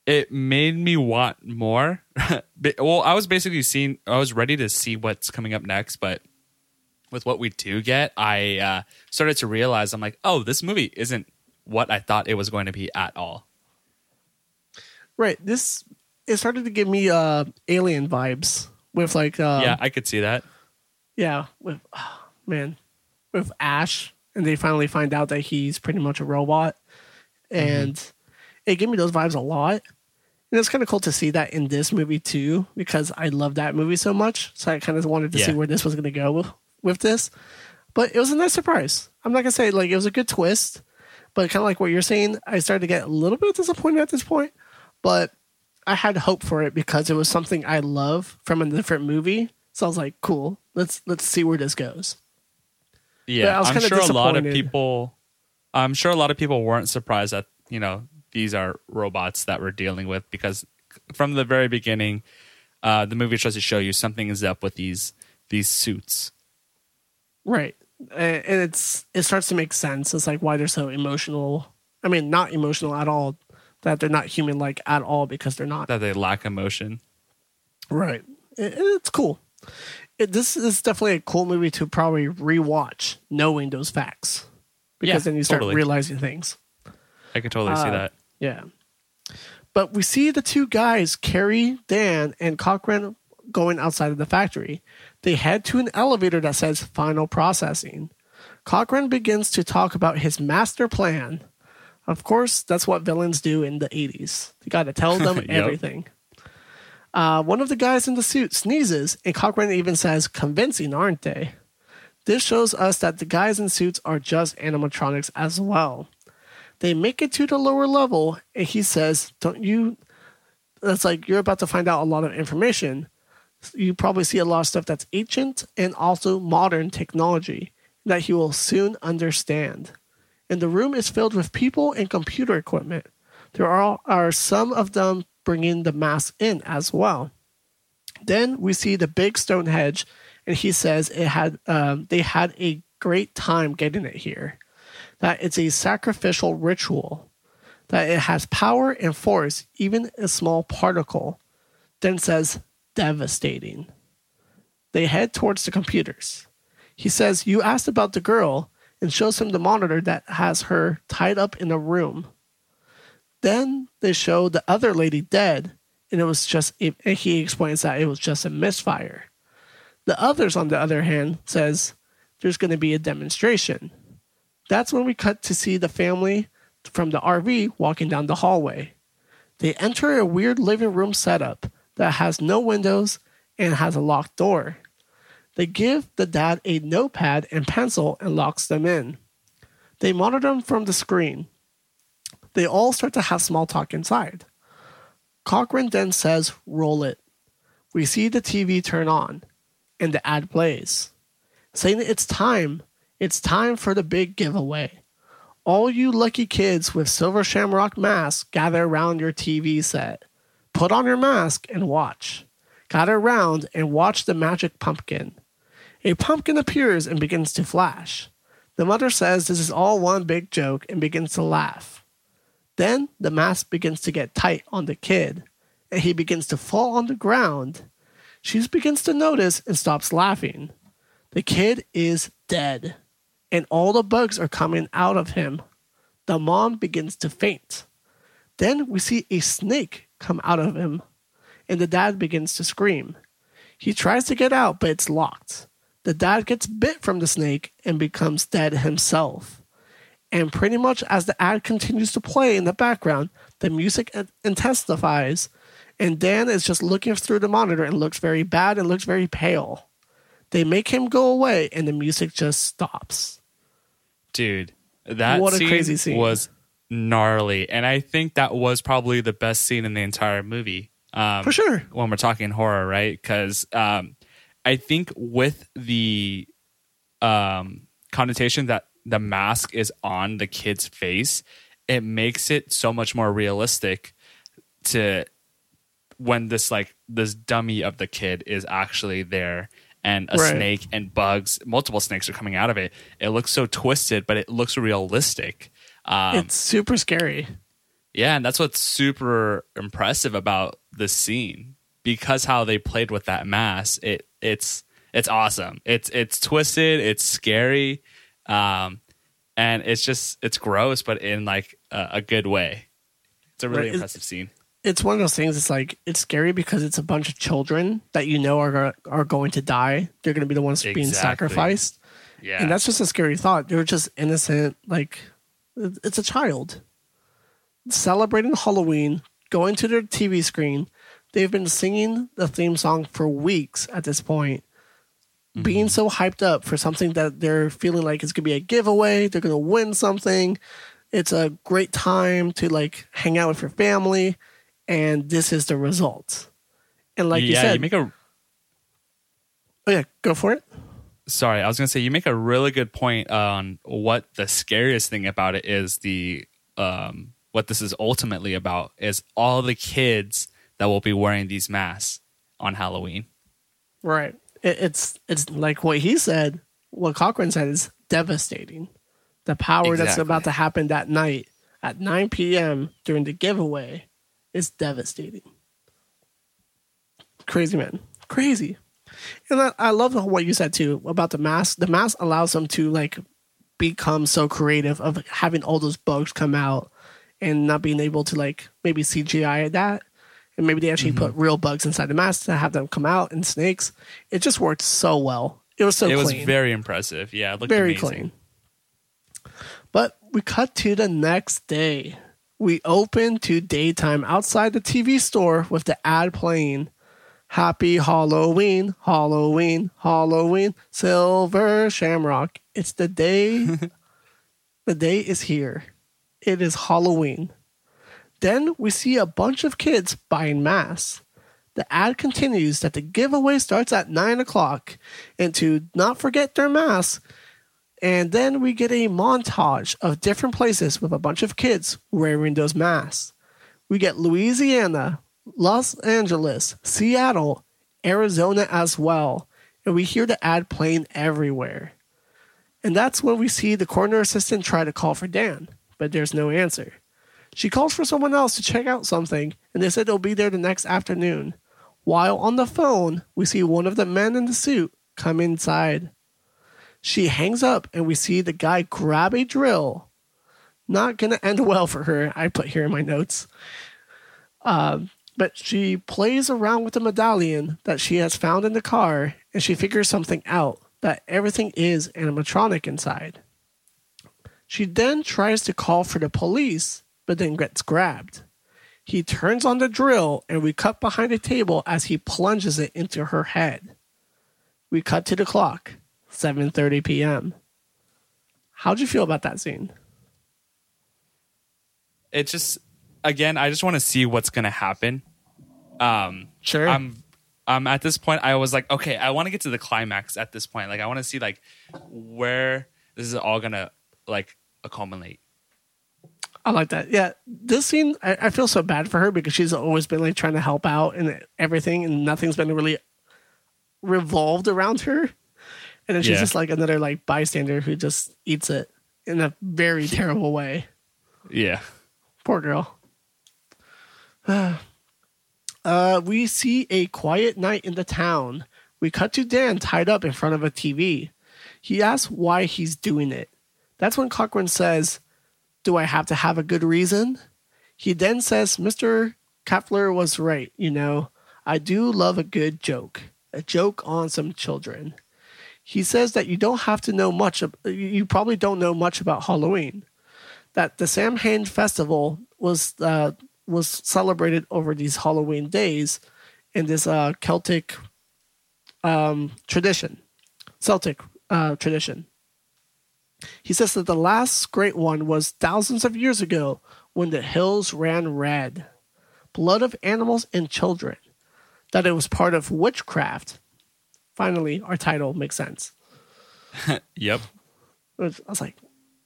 Speaker 3: it made me want more. [laughs] Well, I was basically seeing, I was ready to see what's coming up next, but with what we do get, I uh, started to realize I'm like, oh, this movie isn't what I thought it was going to be at all.
Speaker 2: Right. This it started to give me uh alien vibes with like uh
Speaker 3: yeah, I could see that.
Speaker 2: yeah, with oh, [sighs] man, with Ash and they finally find out that he's pretty much a robot. And it gave me those vibes a lot. And it's kind of cool to see that in this movie too, because I love that movie so much. So I kind of wanted to see where this was going to go with, with this. But it was a nice surprise. I'm not going to say like it was a good twist, but kind of like what you're saying, I started to get a little bit disappointed at this point. But I had hope for it because it was something I love from a different movie. So I was like, cool, let's let's see where this goes.
Speaker 3: Yeah,
Speaker 2: I was
Speaker 3: I'm sure a lot of people. I'm sure a lot of people weren't surprised that you know these are robots that we're dealing with because from the very beginning, uh, the movie tries to show you something is up with these these suits.
Speaker 2: Right. And it's it starts to make sense. It's like why they're so emotional. I mean, not emotional at all. That they're not human like at all because they're not.
Speaker 3: That they lack emotion.
Speaker 2: Right. It, it's cool. It, this is definitely a cool movie to probably rewatch, knowing those facts, because
Speaker 3: Yeah,
Speaker 2: then you start
Speaker 3: totally.
Speaker 2: realizing things.
Speaker 3: I can totally see
Speaker 2: Uh,
Speaker 3: that.
Speaker 2: Yeah. But we see the two guys, carry, Dan, and Cochran, going outside of the factory. They head to an elevator that says final processing. Cochran begins to talk about his master plan. Of course, that's what villains do in the 80s. You got to tell them [laughs]
Speaker 3: Yep.
Speaker 2: everything. Uh, one of the guys in the suit sneezes, and Cochran even says, convincing, aren't they? This shows us that the guys in suits are just animatronics as well. They make it to the lower level, and he says, Don't you? That's like you're about to find out a lot of information. You probably see a lot of stuff that's ancient and also modern technology that he will soon understand. And the room is filled with people and computer equipment. There are, are some of them bringing the mask in as well. Then we see the big Stonehenge, and he says it had um, they had a great time getting it here. That it's a sacrificial ritual. That it has power and force, even a small particle. Then says devastating. They head towards the computers. He says, You asked about the girl, and shows him the monitor that has her tied up in a room. Then they show the other lady dead, and it was just, and he explains that it was just a misfire. The others, on the other hand, says there's going to be a demonstration. That's when we cut to see the family from the RV walking down the hallway. They enter a weird living room setup that has no windows and has a locked door. They give the dad a notepad and pencil and locks them in. They monitor them from the screen. They all start to have small talk inside. Cochran then says, Roll it. We see the TV turn on, and the ad plays, saying it's time. It's time for the big giveaway. All you lucky kids with silver shamrock masks gather around your TV set. Put on your mask and watch. Gather around and watch the magic pumpkin. A pumpkin appears and begins to flash. The mother says this is all one big joke and begins to laugh. Then the mask begins to get tight on the kid, and he begins to fall on the ground. She begins to notice and stops laughing. The kid is dead, and all the bugs are coming out of him. The mom begins to faint. Then we see a snake come out of him, and the dad begins to scream. He tries to get out, but it's locked. The dad gets bit from the snake and becomes dead himself. And pretty much as the ad continues to play in the background, the music intensifies, and Dan is just looking through the monitor and looks very bad and looks very pale. They make him go away, and the music just stops.
Speaker 3: dude that
Speaker 2: What a
Speaker 3: scene
Speaker 2: crazy scene.
Speaker 3: was gnarly and i think that was probably the best scene in the entire movie um,
Speaker 2: For sure.
Speaker 3: when we're talking horror right because um, i think with the um, connotation that the mask is on the kid's face it makes it so much more realistic to when this like this dummy of the kid is actually there and a
Speaker 2: Right.
Speaker 3: snake and bugs multiple snakes are coming out of it it looks so twisted but it looks realistic um,
Speaker 2: it's super scary.
Speaker 3: yeah and that's what's super impressive about this scene because how they played with that mass. it it's it's awesome it's it's twisted it's scary um and it's just it's gross but in like a, a good way it's a really
Speaker 2: Right.
Speaker 3: Impressive scene
Speaker 2: It's one of those things. It's like it's scary because it's a bunch of children that you know are are going to die. They're going to be the ones being sacrificed,
Speaker 3: yeah
Speaker 2: and that's just a scary thought. They're just innocent. Like it's a child celebrating Halloween, going to their TV screen. They've been singing the theme song for weeks at this point, being mm-hmm. so hyped up for something that they're feeling like it's gonna be a giveaway. They're gonna win something. It's a great time to like hang out with your family, and this is the result. And like you
Speaker 3: yeah
Speaker 2: said,
Speaker 3: you make a
Speaker 2: oh yeah, go for it.
Speaker 3: sorry, I was gonna say you make a really good point on what the scariest thing about it is. The um, what this is ultimately about is all the kids that will be wearing these masks on Halloween.
Speaker 2: Right. It, it's it's like what he said. What Cochran said is devastating. The power that's about to happen that night at 9 p.m. during the giveaway is devastating. Crazy man, crazy. And I, I love what you said too about the mask. The mask allows them to like become so creative of having all those bugs come out and not being able to like maybe CGI that. And maybe they actually put mm-hmm. real bugs inside the mask to have them come out and snakes. It just worked so well. It was so
Speaker 3: it was very impressive. Yeah, it looked
Speaker 2: very
Speaker 3: amazing.
Speaker 2: clean. But we cut to the next day. We open to daytime outside the TV store with the ad playing. Happy Halloween, Halloween, Halloween, Silver Shamrock. It's the day. [laughs] the day is here. It is Halloween. Then we see a bunch of kids buying masks. The ad continues that the giveaway starts at 9 o'clock and to not forget their masks. And then we get a montage of different places with a bunch of kids wearing those masks. We get Louisiana, Los Angeles, Seattle, Arizona as well. And we hear the ad playing everywhere. And that's when we see the corner assistant try to call for Dan, but there's no answer. She calls for someone else to check out something, and they said they'll be there the next afternoon. While on the phone, we see one of the men in the suit come inside. She hangs up, and we see the guy grab a drill. Not gonna end well for her, I put here in my notes. Um, but she plays around with the medallion that she has found in the car, and she figures something out that everything is animatronic inside. She then tries to call for the police, but then gets grabbed. He turns on the drill, and we cut behind a table as he plunges it into her head. We cut to the clock, 7:30 p.m. How'd you feel about that scene?
Speaker 3: It just again, I just want to see what's gonna happen. Um,
Speaker 2: Sure.
Speaker 3: I'm um at this point I was like, okay, I want to get to the climax at this point. Like I want to see like where this is all gonna like accumulate.
Speaker 2: I like that. Yeah, this scene, I, I feel so bad for her because she's always been like trying to help out and everything, and nothing's been really revolved around her. And then she's
Speaker 3: Yeah.
Speaker 2: just like another like bystander who just eats it in a very terrible way.
Speaker 3: Yeah.
Speaker 2: Poor girl. [sighs] uh, we see a quiet night in the town. We cut to Dan tied up in front of a TV. He asks why he's doing it. That's when Cochran says, Do I have to have a good reason? He then says, Mr. Kepler was right, you know. I do love a good joke, a joke on some children. He says that you don't have to know much, you probably don't know much about Halloween that the Samhain festival was uh, was celebrated over these Halloween days in this uh, Celtic um, tradition, Celtic uh, tradition. He says that the last great one was thousands of years ago when the hills ran red, blood of animals and children. That it was part of witchcraft. Finally, our title makes sense. [laughs]
Speaker 3: Yep.
Speaker 2: I was like,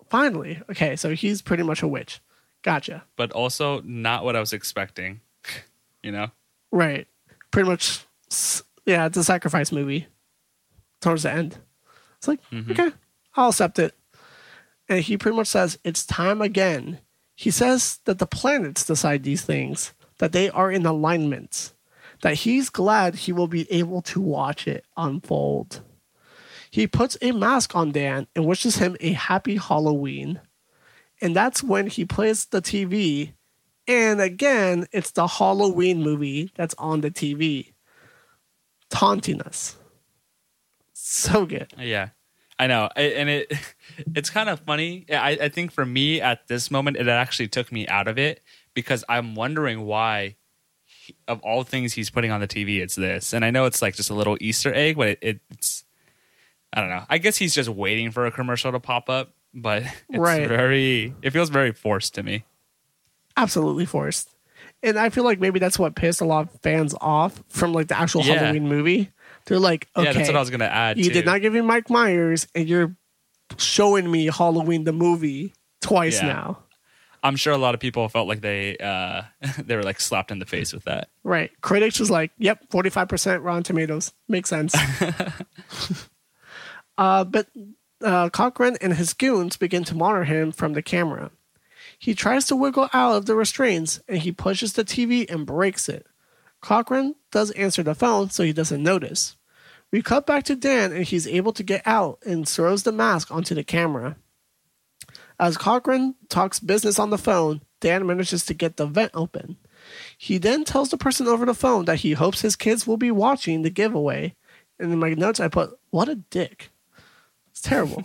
Speaker 2: finally, okay, so he's pretty much a witch. Gotcha.
Speaker 3: But also not what I was expecting. [laughs] you know?
Speaker 2: Right. Pretty much, yeah, it's a sacrifice movie towards the end. It's like, mm-hmm. okay, I'll accept it. And he pretty much says, it's time again. He says that the planets decide these things, that they are in alignment, that he's glad he will be able to watch it unfold. He puts a mask on Dan and wishes him a happy Halloween. And that's when he plays the TV and again, it's the Halloween movie that's on the TV, taunting us. So good.
Speaker 3: Yeah, I know, and it [laughs] it's kind of funny. I, I think for me at this moment, it actually took me out of it because I'm wondering why, of all things he's putting on the TV, it's this. And I know it's like just a little Easter egg, but it, it's I don't know. I guess he's just waiting for a commercial to pop up, but [laughs] it's
Speaker 2: Right.
Speaker 3: very. It feels very forced to me.
Speaker 2: Absolutely forced. And I feel like maybe that's what pissed a lot of fans off from like the actual
Speaker 3: Yeah.
Speaker 2: Halloween movie. They're like, okay,
Speaker 3: Yeah, that's what I was gonna add.
Speaker 2: you
Speaker 3: too.
Speaker 2: did not give me Mike Myers, and you're showing me Halloween the movie twice
Speaker 3: Yeah.
Speaker 2: now.
Speaker 3: I'm sure a lot of people felt like they uh [laughs] they were like slapped in the face with that.
Speaker 2: Right. Critics was like, yep, 45% Rotten Tomatoes. Makes sense. [laughs] uh, but uh, Cochran and his goons begin to monitor him from the camera. He tries to wiggle out of the restraints and he pushes the TV and breaks it. Cochran does answer the phone, so he doesn't notice. We cut back to Dan and he's able to get out and throws the mask onto the camera. As Cochran talks business on the phone, Dan manages to get the vent open. He then tells the person over the phone that he hopes his kids will be watching the giveaway. And in my notes, I put, What a dick. It's terrible.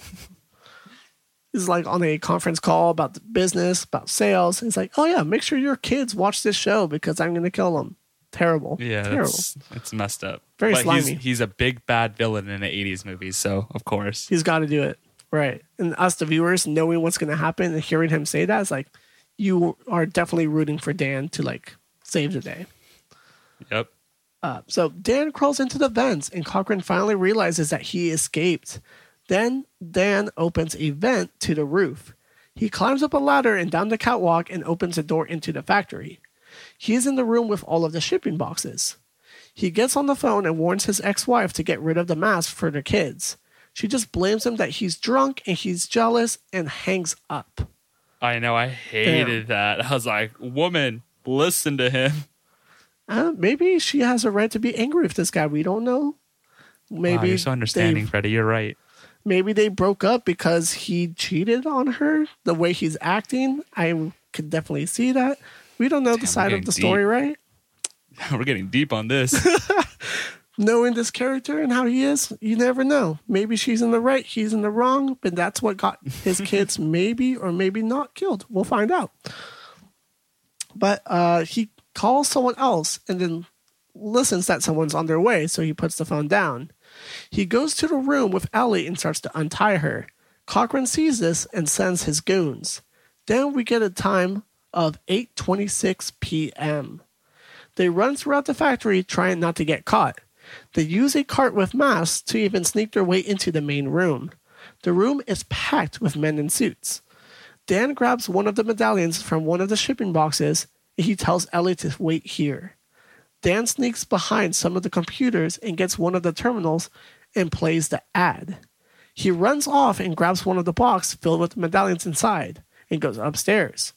Speaker 2: [laughs] He's like on a conference call about the business, about sales. He's like, Oh, yeah, make sure your kids watch this show because I'm going to kill them. Terrible.
Speaker 3: Yeah,
Speaker 2: Terrible.
Speaker 3: that's it's messed up.
Speaker 2: Very
Speaker 3: but
Speaker 2: slimy.
Speaker 3: He's, he's a big bad villain in the '80s movies, so of course.
Speaker 2: He's got to do it. Right. And us, the viewers, knowing what's going to happen and hearing him say that, it's like, you are definitely rooting for Dan to like save the day.
Speaker 3: Yep.
Speaker 2: Uh, so Dan crawls into the vents, and Cochran finally realizes that he escaped. Then Dan opens a vent to the roof. He climbs up a ladder and down the catwalk and opens a door into the factory. He is in the room with all of the shipping boxes. He gets on the phone and warns his ex wife to get rid of the mask for their kids. She just blames him that he's drunk and he's jealous and hangs up.
Speaker 3: I know. I hated that. I was like, "Woman, listen to him."
Speaker 2: Uh, maybe she has a right to be angry with this guy. We don't know. Maybe
Speaker 3: wow, you're so understanding, Freddie. You're right.
Speaker 2: maybe they broke up because he cheated on her the way he's acting i could definitely see that we don't know
Speaker 3: Damn,
Speaker 2: the side of the story right [laughs]
Speaker 3: We're getting deep on this. [laughs]
Speaker 2: knowing this character and how he is you never know maybe she's in the right he's in the wrong but that's what got his [laughs] kids maybe or maybe not killed we'll find out but uh, he calls someone else and then listens that someone's on their way so he puts the phone down He goes to the room with Ellie and starts to untie her. Cochran sees this and sends his goons. Then we get a time of 8:26 p.m. They run throughout the factory trying not to get caught. They use a cart with masks to even sneak their way into the main room. The room is packed with men in suits. Dan grabs one of the medallions from one of the shipping boxes and he tells Ellie to wait here. Dan sneaks behind some of the computers and gets one of the terminals and plays the ad. He runs off and grabs one of the boxes filled with medallions inside and goes upstairs.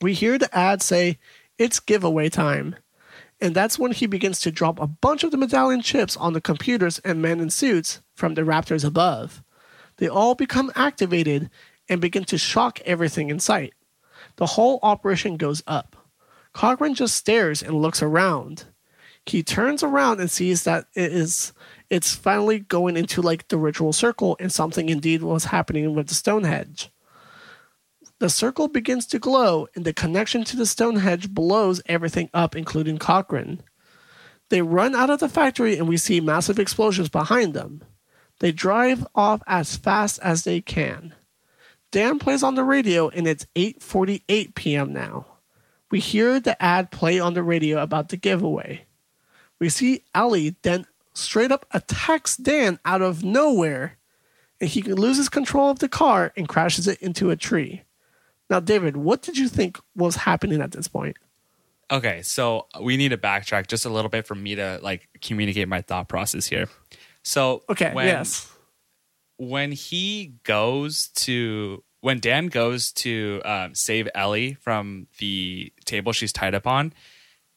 Speaker 2: We hear the ad say, It's giveaway time. And that's when he begins to drop a bunch of the medallion chips on the computers and men in suits from the raptors above. They all become activated and begin to shock everything in sight. The whole operation goes up. Cochran just stares and looks around. He turns around and sees that it is it's finally going into like the ritual circle and something indeed was happening with the Stonehenge. The circle begins to glow and the connection to the Stonehenge blows everything up, including Cochran. They run out of the factory and we see massive explosions behind them. They drive off as fast as they can. Dan plays on the radio and it's 8:48 p.m. now. We hear the ad play on the radio about the giveaway. We see Ellie then straight up attacks Dan out of nowhere, and he loses control of the car and crashes it into a tree. Now, David, what did you think was happening at this point?
Speaker 3: Okay, so we need to backtrack just a little bit for me to like communicate my thought process here. So
Speaker 2: Okay,
Speaker 3: when,
Speaker 2: yes.
Speaker 3: when he goes to when Dan goes to um, save Ellie from the table she's tied up on,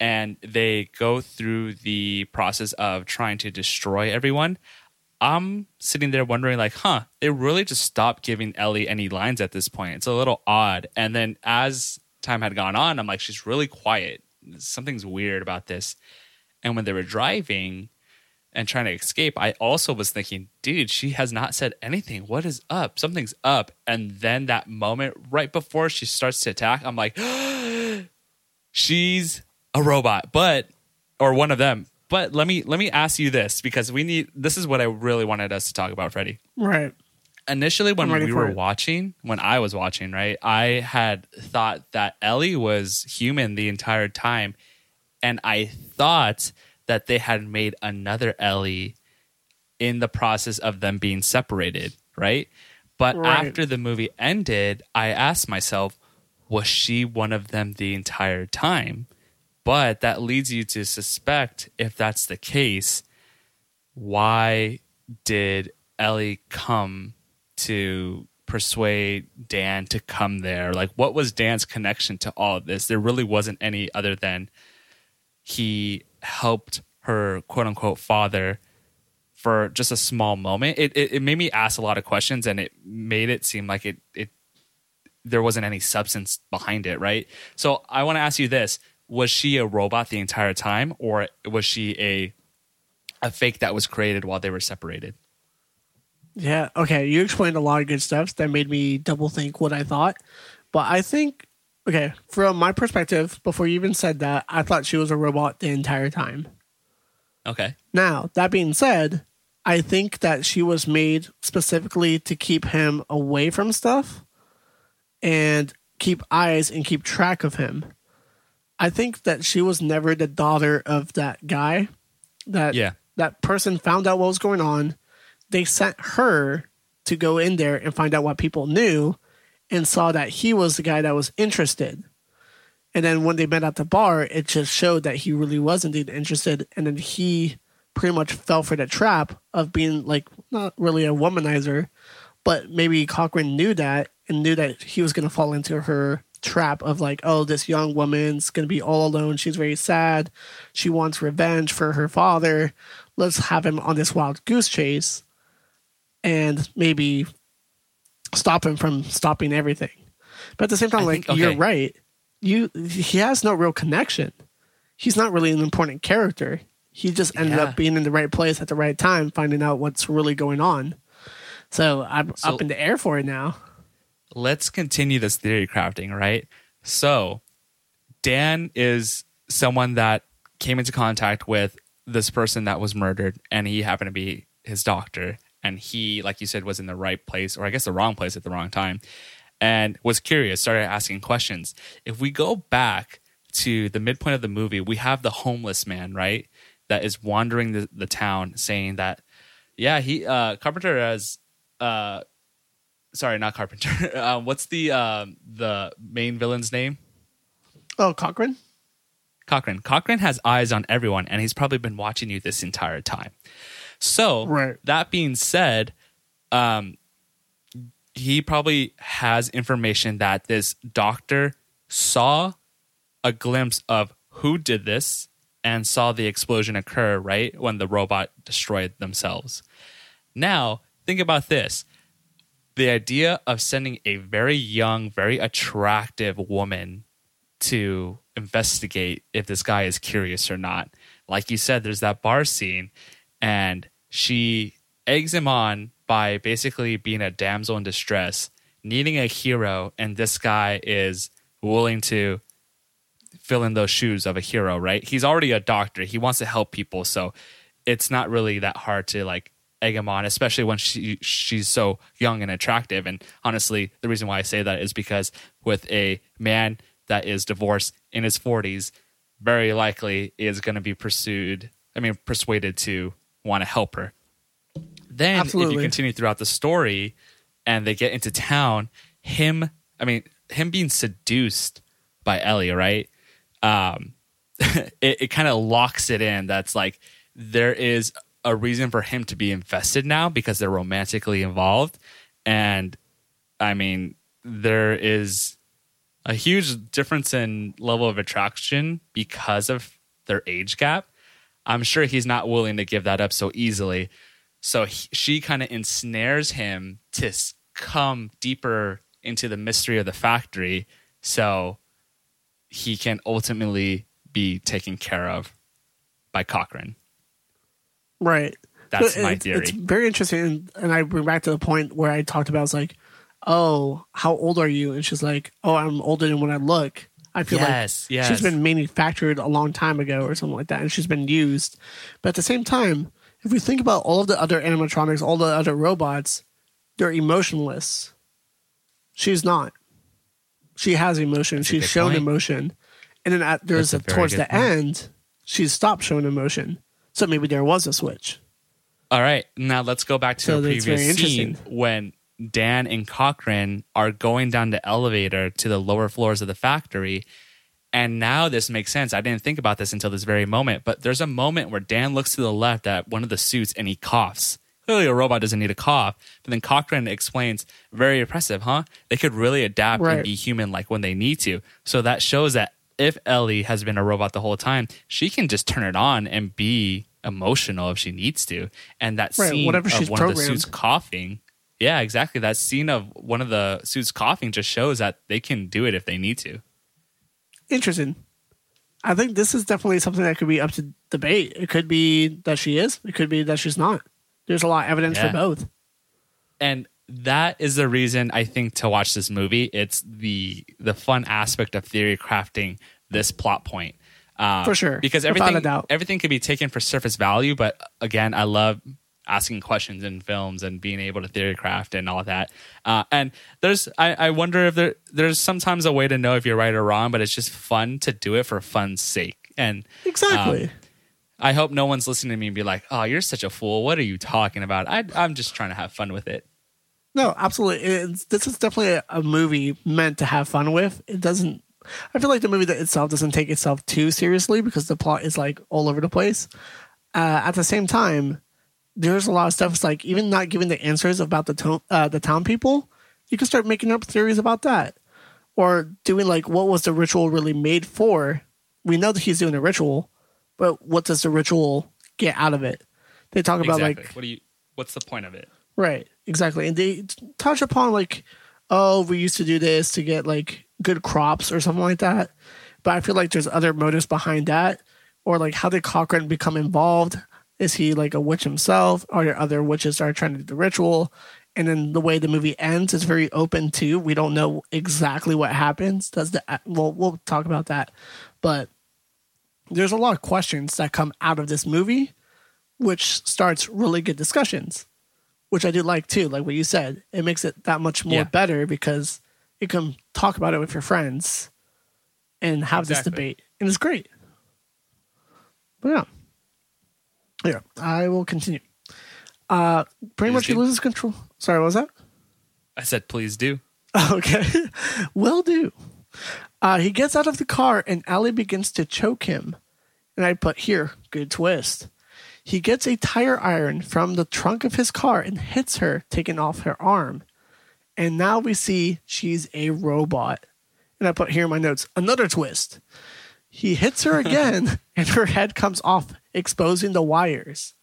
Speaker 3: and they go through the process of trying to destroy everyone. I'm sitting there wondering, like, huh, they really just stopped giving Ellie any lines at this point. It's a little odd. And then as time had gone on, I'm like, she's really quiet. Something's weird about this. And when they were driving and trying to escape, I also was thinking, dude, she has not said anything. What is up? Something's up. And then that moment right before she starts to attack, I'm like, [gasps] she's a robot, but or one of them. But let me let me ask you this because we need this is what I really wanted us to talk about, Freddie.
Speaker 2: Right.
Speaker 3: Initially, when we were
Speaker 2: it.
Speaker 3: watching, when I was watching, right, I had thought that Ellie was human the entire time, and I thought that they had made another Ellie in the process of them being separated, right? But
Speaker 2: Right.
Speaker 3: after the movie ended, I asked myself, was she one of them the entire time? But that leads you to suspect if that's the case, why did Ellie come to persuade Dan to come there? Like, what was Dan's connection to all of this? There really wasn't any other than he helped her quote unquote father for just a small moment. It, it it made me ask a lot of questions and it made it seem like it it there wasn't any substance behind it, right? So I want to ask you this. Was she a robot the entire time or was she a a fake that was created while they were separated?
Speaker 2: Yeah. Okay. You explained a lot of good stuff that made me double think what I thought. But I think, okay, from my perspective, before you even said that, I thought she was a robot the entire time.
Speaker 3: Okay.
Speaker 2: Now, that being said, I think that she was made specifically to keep him away from stuff and keep eyes and keep track of him. I think that she was never the daughter of that guy. That
Speaker 3: Yeah.
Speaker 2: that person found out what was going on. They sent her to go in there and find out what people knew and saw that he was the guy that was interested. And then when they met at the bar, it just showed that he really was indeed interested. And then he pretty much fell for the trap of being like not really a womanizer, but maybe Cochran knew that and knew that he was going to fall into her trap of like, oh, this young woman's going to be all alone. She's very sad. She wants revenge for her father. Let's have him on this wild goose chase and maybe stop him from stopping everything. But at the same time,
Speaker 3: I
Speaker 2: like
Speaker 3: think-
Speaker 2: you're right. You he has no real connection. He's not really an important character. He just ended
Speaker 3: Yeah.
Speaker 2: up being in the right place at the right time, finding out what's really going on. So I'm
Speaker 3: So-
Speaker 2: up in the air for it now.
Speaker 3: Let's continue this theory crafting, right? So, Dan is someone that came into contact with this person that was murdered, and he happened to be his doctor. And he, like you said, was in the right place, or I guess the wrong place at the wrong time, and was curious, started asking questions. If we go back to the midpoint of the movie, we have the homeless man, right? That is wandering the, the town saying that, yeah, he, uh, Carpenter has, uh, sorry, not Carpenter. uh, [laughs] what's the um, the main villain's name?
Speaker 2: Oh, Cochran?
Speaker 3: Cochran. Cochran has eyes on everyone, and he's probably been watching you this entire time. So,
Speaker 2: Right.
Speaker 3: that being said, um, he probably has information that this doctor saw a glimpse of who did this and saw the explosion occur right when the robot destroyed themselves. Now, think about this the idea of sending a very young, very attractive woman to investigate if this guy is curious or not. Like you said, there's that bar scene, and she eggs him on by basically being a damsel in distress, needing a hero, and this guy is willing to fill in those shoes of a hero, right? He's already a doctor. He wants to help people, so it's not really that hard to like egg him on, especially when she she's so young and attractive. And honestly, the reason why I say that is because with a man that is divorced in his forties, very likely is going to be pursued. I mean, persuaded to want to help her. Then, if you continue throughout the story, and they get into town, him, I mean, him being seduced by Ellie, right? Um, [laughs] it, it kind of locks it in. That's like there is a reason for him to be invested now because they're romantically involved, and I mean, there is a huge difference in level of attraction because of their age gap. I'm sure he's not willing to give that up so easily. So he, she kind of ensnares him to come deeper into the mystery of the factory so he can ultimately be taken care of by Cochran.
Speaker 2: Right.
Speaker 3: That's my
Speaker 2: it-
Speaker 3: theory.
Speaker 2: It's very interesting. And, and I bring back to the point where I talked about, I was like, oh, how old are you? And she's like, oh, I'm older than when I look. I feel
Speaker 3: Yes,
Speaker 2: like
Speaker 3: yes.
Speaker 2: she's been manufactured a long time ago or something like that, and she's been used. But at the same time, if we think about all of the other animatronics, all the other robots, they're emotionless. She's not. She has emotion.
Speaker 3: a
Speaker 2: She's shown
Speaker 3: point.
Speaker 2: emotion, and then at, there's
Speaker 3: a
Speaker 2: towards the
Speaker 3: point.
Speaker 2: end, she's stopped showing emotion. So maybe there was a switch.
Speaker 3: All right, now let's go back to
Speaker 2: So
Speaker 3: a
Speaker 2: that's
Speaker 3: previous
Speaker 2: very
Speaker 3: scene
Speaker 2: interesting.
Speaker 3: when Dan and Cochran are going down the elevator to the lower floors of the factory. And now this makes sense. I didn't think about this until this very moment, but there's a moment where Dan looks to the left at one of the suits and he coughs. Clearly, a robot doesn't need a cough. But then Cochran explains, very impressive, huh? They could really adapt
Speaker 2: Right.
Speaker 3: and be human like when they need to. So that shows that if Ellie has been a robot the whole time, she can just turn it on and be emotional if she needs to. And that
Speaker 2: Right,
Speaker 3: scene
Speaker 2: whatever
Speaker 3: of
Speaker 2: she's
Speaker 3: one of the suits coughing, yeah, exactly. That scene of one of the suits coughing just shows that they can do it if they need to.
Speaker 2: Interesting. I think this is definitely something that could be up to debate. It could be that she is. It could be that she's not. There's a lot of evidence
Speaker 3: Yeah.
Speaker 2: for both.
Speaker 3: and that is the reason I think to watch this movie. It's the the fun aspect of theory crafting this plot point. Um,
Speaker 2: For sure.
Speaker 3: because everything
Speaker 2: doubt.
Speaker 3: everything can be taken for surface value. But again, I love asking questions in films and being able to theory craft and all that. Uh, and there's I, I wonder if there there's sometimes a way to know if you're right or wrong, but it's just fun to do it for fun's sake. And
Speaker 2: Exactly.
Speaker 3: Um, I hope no one's listening to me and be like, "Oh, you're such a fool. What are you talking about?" I, I'm just trying to have fun with it.
Speaker 2: no, absolutely. It's, this is definitely a movie meant to have fun with. It doesn't. I feel like the movie that itself doesn't take itself too seriously because the plot is like all over the place. Uh, at the same time, there's a lot of stuff. It's like even not giving the answers about the to- uh, the town people, you can start making up theories about that, or doing like what was the ritual really made for. We know that he's doing a ritual, but what does the ritual get out of it? They talk about
Speaker 3: exactly.
Speaker 2: like
Speaker 3: what do you? What's the point of it?
Speaker 2: Right, exactly. And they touch upon like, oh, we used to do this to get like good crops or something like that. But I feel like there's other motives behind that. Or like how did Cochran become involved? Is he like a witch himself? Are there other witches that are trying to do the ritual? And then the way the movie ends is very open too. We don't know exactly what happens. Does the well we'll talk about that. But there's a lot of questions that come out of this movie, which starts really good discussions which I do like too. Like what you said, it makes it that much more
Speaker 3: Yeah.
Speaker 2: better because you can talk about it with your friends and have this debate, and it's great. But yeah, yeah, I will continue. Uh, pretty
Speaker 3: Please
Speaker 2: much he loses control. Sorry, what was that?
Speaker 3: I said, please do. [laughs]
Speaker 2: Okay, will do. Uh, he gets out of the car and Ellie begins to choke him. And I put here, good twist. He gets a tire iron from the trunk of his car and hits her, taking off her arm. And now we see she's a robot. And I put here in my notes, another twist. He hits her again [laughs] and her head comes off, exposing the wires.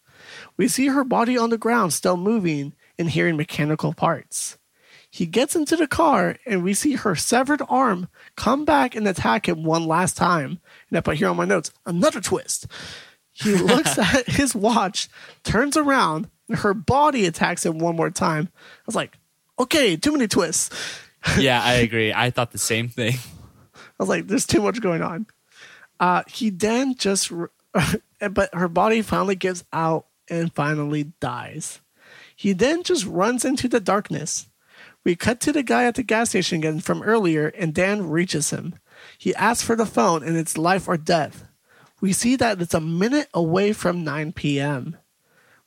Speaker 2: We see her body on the ground, still moving and hearing mechanical parts. He gets into the car and we see her severed arm come back and attack him one last time. And I put here on my notes another twist. He [laughs] looks at his watch, turns around, and her body attacks him one more time. I was like, okay, too many twists.
Speaker 3: Yeah, I agree. I thought the same thing.
Speaker 2: I was like, there's too much going on. Uh, he then just, [laughs] but her body finally gives out and finally dies. He then just runs into the darkness. We cut to the guy at the gas station again from earlier, and Dan reaches him. He asks for the phone, and it's life or death. We see that it's a minute away from 9 p.m.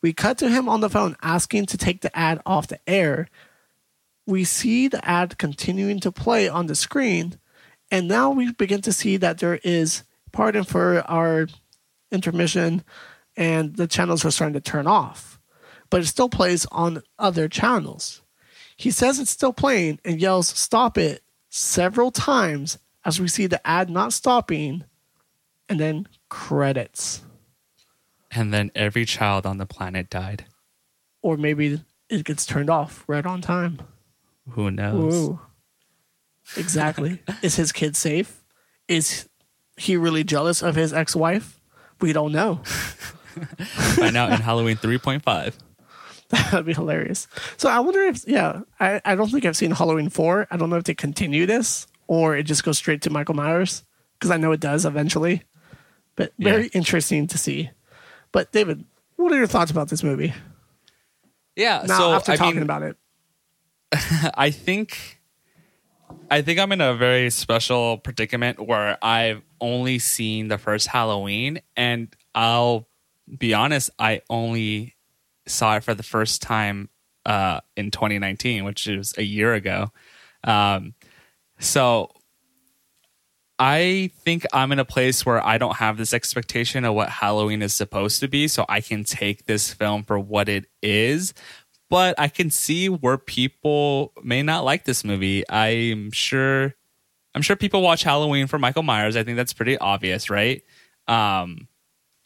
Speaker 2: We cut to him on the phone asking to take the ad off the air. We see the ad continuing to play on the screen, and now we begin to see that there is, pardon for our intermission, and the channels are starting to turn off, but it still plays on other channels. He says it's still playing and yells, Stop it, several times as we see the ad not stopping, and then credits.
Speaker 3: And then every child on the planet died.
Speaker 2: Or maybe it gets turned off right on time.
Speaker 3: Who knows?
Speaker 2: Ooh. Exactly. [laughs] Is his kid safe? Is he really jealous of his ex wife? We don't know. [laughs]
Speaker 3: Find out in Halloween 3.5. [laughs]
Speaker 2: That'd be hilarious. So I wonder if, yeah, I, I don't think I've seen Halloween 4. I don't know if they continue this or it just goes straight to Michael Myers because I know it does eventually. But very
Speaker 3: Yeah.
Speaker 2: interesting to see. But David, what are your thoughts about this movie?
Speaker 3: Yeah.
Speaker 2: Now,
Speaker 3: so
Speaker 2: after
Speaker 3: I
Speaker 2: talking
Speaker 3: mean,
Speaker 2: about it, [laughs]
Speaker 3: I think I think I'm in a very special predicament where I've only seen the first Halloween, and I'll be honest, I only saw it for the first time uh, in 2019, which is a year ago. Um, so I think I'm in a place where I don't have this expectation of what Halloween is supposed to be, so I can take this film for what it is. But I can see where people may not like this movie. I'm sure I'm sure people watch Halloween for Michael Myers. I think that's pretty obvious, right? Um,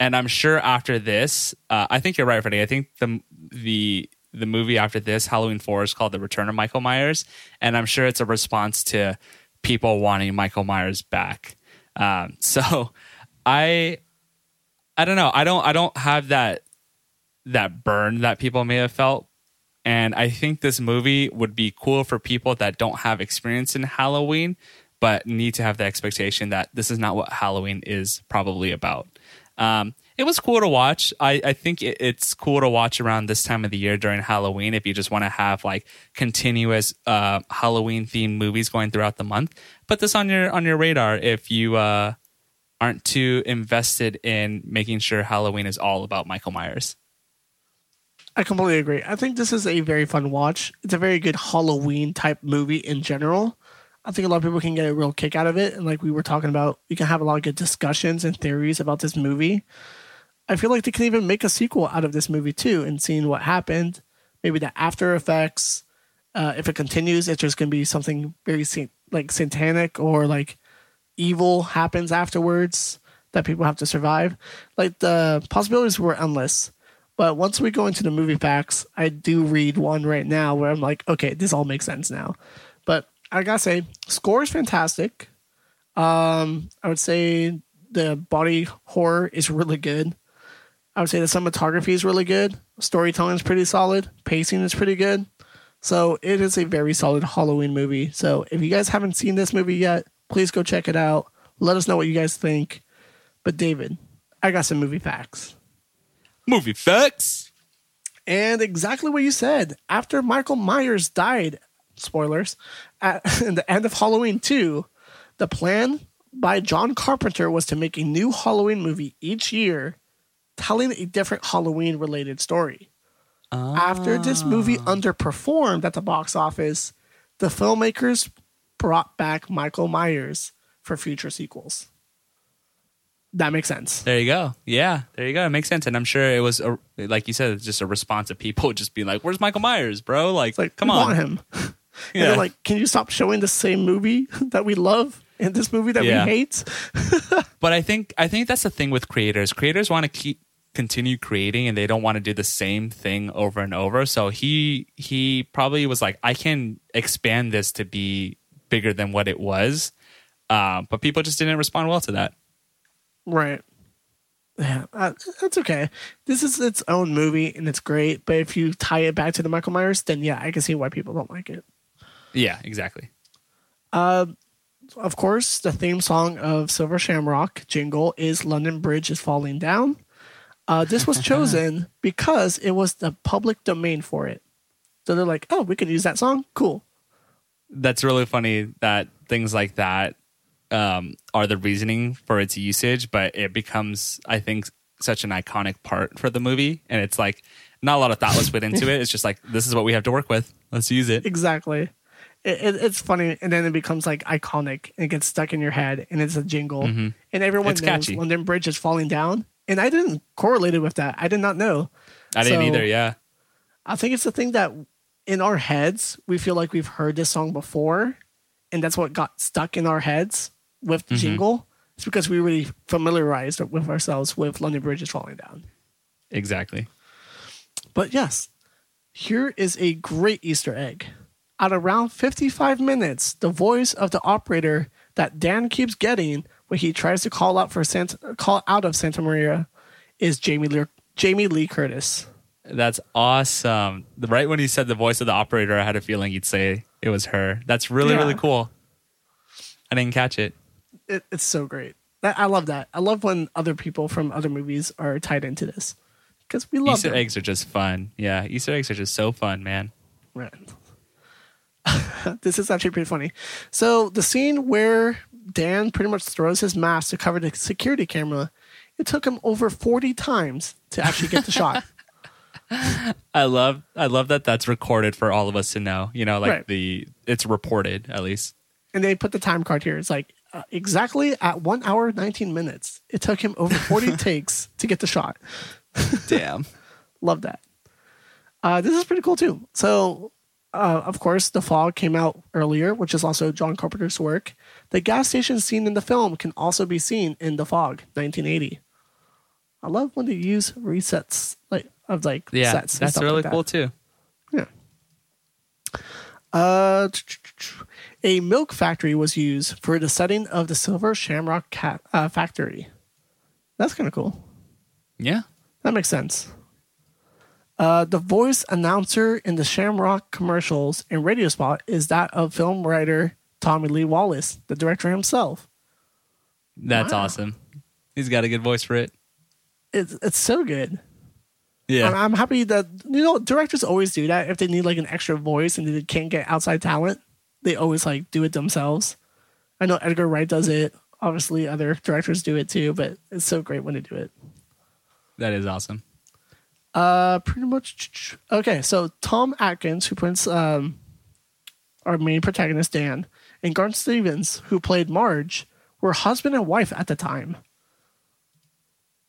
Speaker 3: and I'm sure after this, uh, I think you're right, Freddie. I think the the the movie after this, Halloween Four, is called The Return of Michael Myers, and I'm sure it's a response to people wanting Michael Myers back. Um, [laughs] so I I don't know. I don't I don't have that that burn that people may have felt. And I think this movie would be cool for people that don't have experience in Halloween, but need to have the expectation that this is not what Halloween is probably about. Um, it was cool to watch. I, I think it, it's cool to watch around this time of the year during Halloween if you just want to have like continuous uh, Halloween themed movies going throughout the month. Put this on your on your radar if you uh, aren't too invested in making sure Halloween is all about Michael Myers.
Speaker 2: I completely agree. I think this is a very fun watch. It's a very good Halloween type movie in general. I think a lot of people can get a real kick out of it. And like we were talking about, we can have a lot of good discussions and theories about this movie. I feel like they can even make a sequel out of this movie too and seeing what happened, maybe the after effects. Uh, if it continues, it's just going to be something very like satanic or like evil happens afterwards that people have to survive. Like the possibilities were endless. But once we go into the movie facts, I do read one right now where I'm like, okay, this all makes sense now. But I gotta say, score is fantastic. Um, I would say the body horror is really good. I would say the cinematography is really good. Storytelling is pretty solid. Pacing is pretty good. So it is a very solid Halloween movie. So if you guys haven't seen this movie yet, please go check it out. Let us know what you guys think. But David, I got some movie facts.
Speaker 3: Movie facts.
Speaker 2: And exactly what you said. After Michael Myers died, spoilers, at [laughs] the end of Halloween 2, the plan by John Carpenter was to make a new Halloween movie each year telling a different Halloween related story. After this movie
Speaker 3: Ah.
Speaker 2: underperformed at the box office, the filmmakers brought back Michael Myers for future sequels. That makes sense.
Speaker 3: There you go. Yeah, there you go. It makes sense, and I'm sure it was a, like you said, it's just a response of people [laughs] just being like, "Where's Michael Myers, bro? Like,
Speaker 2: like,
Speaker 3: come
Speaker 2: we
Speaker 3: on."
Speaker 2: want him. [laughs] and
Speaker 3: Yeah.
Speaker 2: they're like, can you stop showing the same movie [laughs] that we love in this movie that
Speaker 3: Yeah.
Speaker 2: we hate?
Speaker 3: But I think I think that's the thing with creators. Creators want to keep continue creating, and they don't want to do the same thing over and over. So he he probably was like, "I can expand this to be bigger than what it was," uh, but people just didn't respond well to that.
Speaker 2: Right. Yeah, uh, that's okay. This is its own movie and it's great. But if you tie it back to the Michael Myers, then yeah, I can see why people don't like it.
Speaker 3: Yeah, exactly.
Speaker 2: Of course, the theme song of Silver Shamrock jingle is "London Bridge is Falling Down." Uh, this was chosen [laughs] because it was the public domain for it. So they're like, "Oh, we can use that song. Cool."
Speaker 3: that's really funny that things like that um, are the reasoning for its usage, but it becomes, I think, such an iconic part for the movie. And it's like not a lot of thought was put into it. It's just like this is what we have to work with. Let's use it.
Speaker 2: Exactly. It, it, it's funny, and then it becomes like iconic and it gets stuck in your head, and it's a jingle, and everyone
Speaker 3: It's
Speaker 2: knows
Speaker 3: catchy.
Speaker 2: London Bridge is falling down. And I didn't correlate it with that. I did not know.
Speaker 3: I didn't either. Yeah.
Speaker 2: I think it's the thing that in our heads we feel like we've heard this song before, and that's what got stuck in our heads with the mm-hmm. jingle. It's because we really familiarized with ourselves with London Bridge is falling down.
Speaker 3: Exactly.
Speaker 2: But yes, here is a great Easter egg. At around 55 minutes, the voice of the operator that Dan keeps getting when he tries to call out for Santa, call out of Santa Maria is Jamie Lee, Jamie Lee Curtis.
Speaker 3: That's awesome. Right when you said the voice of the operator, I had a feeling you'd say it was her. That's really,
Speaker 2: Yeah.
Speaker 3: really cool. I didn't catch it.
Speaker 2: It, it's so great. That, I love that. I love when other people from other movies are tied into this because we love
Speaker 3: Easter
Speaker 2: them.
Speaker 3: eggs are just fun. Yeah. Easter eggs are just so fun, man.
Speaker 2: Right. [laughs] this is actually pretty funny. So the scene where Dan pretty much throws his mask to cover the security camera, it took him over 40 times to actually get the shot. [laughs]
Speaker 4: I love I love that that's recorded for all of us to know. You know, like
Speaker 2: Right.
Speaker 4: the it's reported at least.
Speaker 2: And they put the time card here. It's like uh, exactly at one hour, 19 minutes. It took him over 40 takes to get the shot.
Speaker 4: Damn.
Speaker 2: Love that. Uh, this is pretty cool too. So, uh, of course, The Fog came out earlier, which is also John Carpenter's work. The gas station scene in the film can also be seen in The Fog, 1980. I love when they use resets like of like
Speaker 4: Yeah,
Speaker 2: sets.
Speaker 4: that's really
Speaker 2: like that.
Speaker 4: cool too.
Speaker 2: Yeah. Uh, a milk factory was used for the setting of the Silver Shamrock cat, uh, factory. That's kind of cool.
Speaker 4: Yeah.
Speaker 2: That makes sense. Uh, the voice announcer in the Shamrock commercials and radio spot is that of film writer Tommy Lee Wallace, the director himself.
Speaker 4: That's
Speaker 2: Wow.
Speaker 4: awesome. He's got a good voice for it.
Speaker 2: It's it's so good.
Speaker 4: Yeah.
Speaker 2: And I'm happy that you know directors always do that if they need like an extra voice and they can't get outside talent, they always like do it themselves. I know Edgar Wright does it. Obviously, other directors do it too, but it's so great when they do it.
Speaker 4: that is awesome.
Speaker 2: Uh, pretty much. Okay, so Tom Atkins, who plays um, our main protagonist Dan, and Garth Stevens, who played Marge, were husband and wife at the time.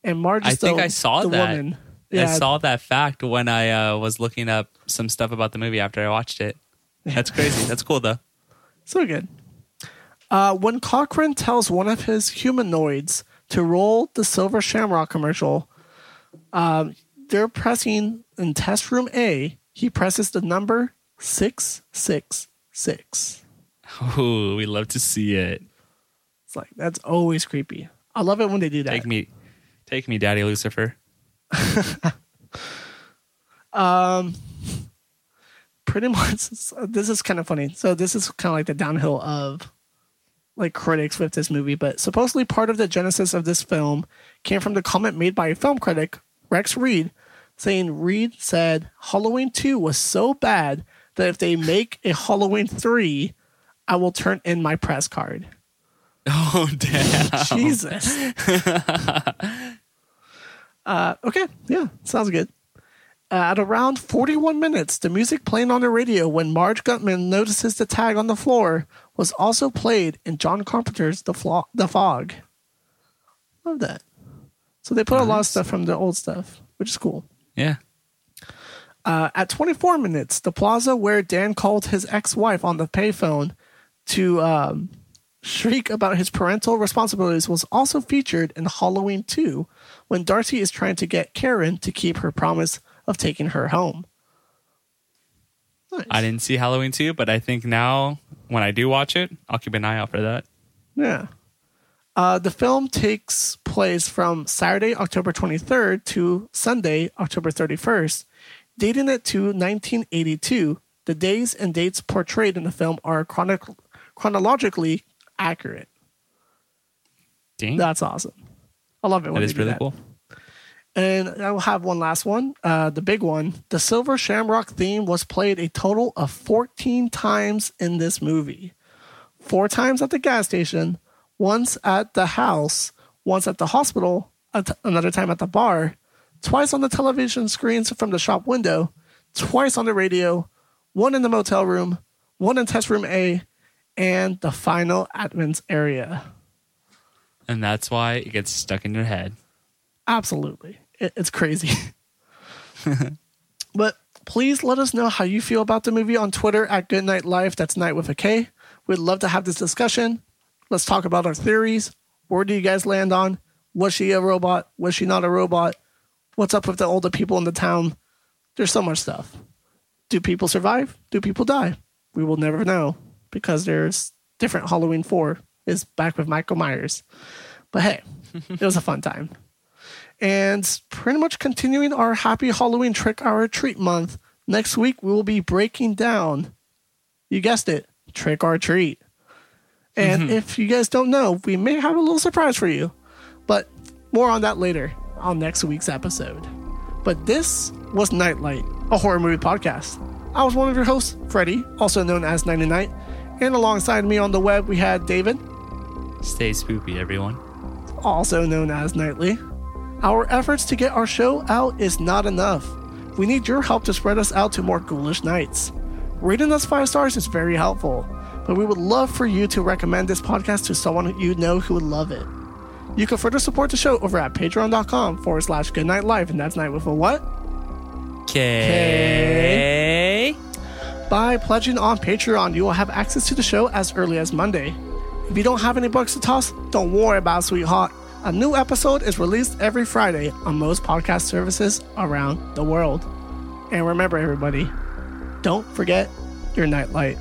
Speaker 2: And Marge, is
Speaker 4: I think
Speaker 2: the-
Speaker 4: I saw
Speaker 2: the
Speaker 4: that.
Speaker 2: woman.
Speaker 4: I saw that fact when I uh, was looking up some stuff about the movie after I watched it. That's crazy. That's cool though.
Speaker 2: so good. Uh, when Cochran tells one of his humanoids to roll the Silver Shamrock commercial, um, they're pressing in test room A. He presses the number six six six.
Speaker 4: Oh, we love to see it.
Speaker 2: It's like that's always creepy. I love it when they do that.
Speaker 4: Take me, take me, Daddy Lucifer. [laughs]
Speaker 2: Pretty [laughs] much, this is kind of funny. So this is kind of like the downhill of like critics with this movie, but supposedly part of the genesis of this film came from the comment made by a film critic, Rex Reed, saying Reed said Halloween 2 was so bad that if they make a Halloween 3, I will turn in my press card. [laughs]
Speaker 4: Oh damn!
Speaker 2: Jesus. [laughs] uh, okay, yeah, sounds good. At around 41 minutes, the music playing on the radio when Marge Guttman notices the tag on the floor was also played in John Carpenter's The, Flo- the Fog. Love that. So they put a lot of stuff from the old stuff, which is cool.
Speaker 4: Yeah.
Speaker 2: Uh, at 24 minutes, the plaza where Dan called his ex-wife on the payphone to um, shriek about his parental responsibilities was also featured in Halloween 2 when Darcy is trying to get Karen to keep her promise of taking her home. Nice.
Speaker 4: I didn't see Halloween 2, but I think now when I do watch it, I'll keep an eye out for that.
Speaker 2: Yeah. Uh, the film takes place from Saturday, October 23rd to Sunday, October 31st, dating it to 1982. The days and dates portrayed in the film are chrono- chronologically accurate.
Speaker 4: Dang.
Speaker 2: That's awesome. I love it when
Speaker 4: that is really
Speaker 2: that.
Speaker 4: cool.
Speaker 2: And I will have one last one, uh, the big one. The Silver Shamrock theme was played a total of 14 times in this movie. Four times at the gas station, once at the house, once at the hospital, at another time at the bar, twice on the television screens from the shop window, twice on the radio, one in the motel room, one in test room A, and the final admin's area.
Speaker 4: And that's why it gets stuck in your head.
Speaker 2: Absolutely. It, it's crazy. [laughs] [laughs] but please let us know how you feel about the movie on Twitter at GoodKnight Life. That's night with a K. We'd love to have this discussion. Let's talk about our theories. Where do you guys land on? Was she a robot? Was she not a robot? What's up with the older people in the town? There's so much stuff. Do people survive? Do people die? We will never know because there's different Halloween 4 is back with Michael Myers. But hey, [laughs] it was a fun time. And pretty much continuing our happy Halloween trick or treat month, next week we will be breaking down, you guessed it, trick or treat. And mm-hmm. if you guys don't know, we may have a little surprise for you. But more on that later on next week's episode. But this was Nightlight, a horror movie podcast. I was one of your hosts, Freddie, also known as 99. And alongside me on the web, we had David,
Speaker 4: Stay spoopy, everyone.
Speaker 2: also known as Nightly. Our efforts to get our show out is not enough. We need your help to spread us out to more ghoulish nights. Rating us five stars is very helpful, but we would love for you to recommend this podcast to someone you know who would love it. You can further support the show over at patreon.com forward slash goodknight life, and that's night with a what?
Speaker 4: K. K.
Speaker 2: By pledging on Patreon, you will have access to the show as early as Monday. If you don't have any bucks to toss, don't worry about it, sweetheart. A new episode is released every Friday on most podcast services around the world. And remember, everybody, don't forget your nightlight.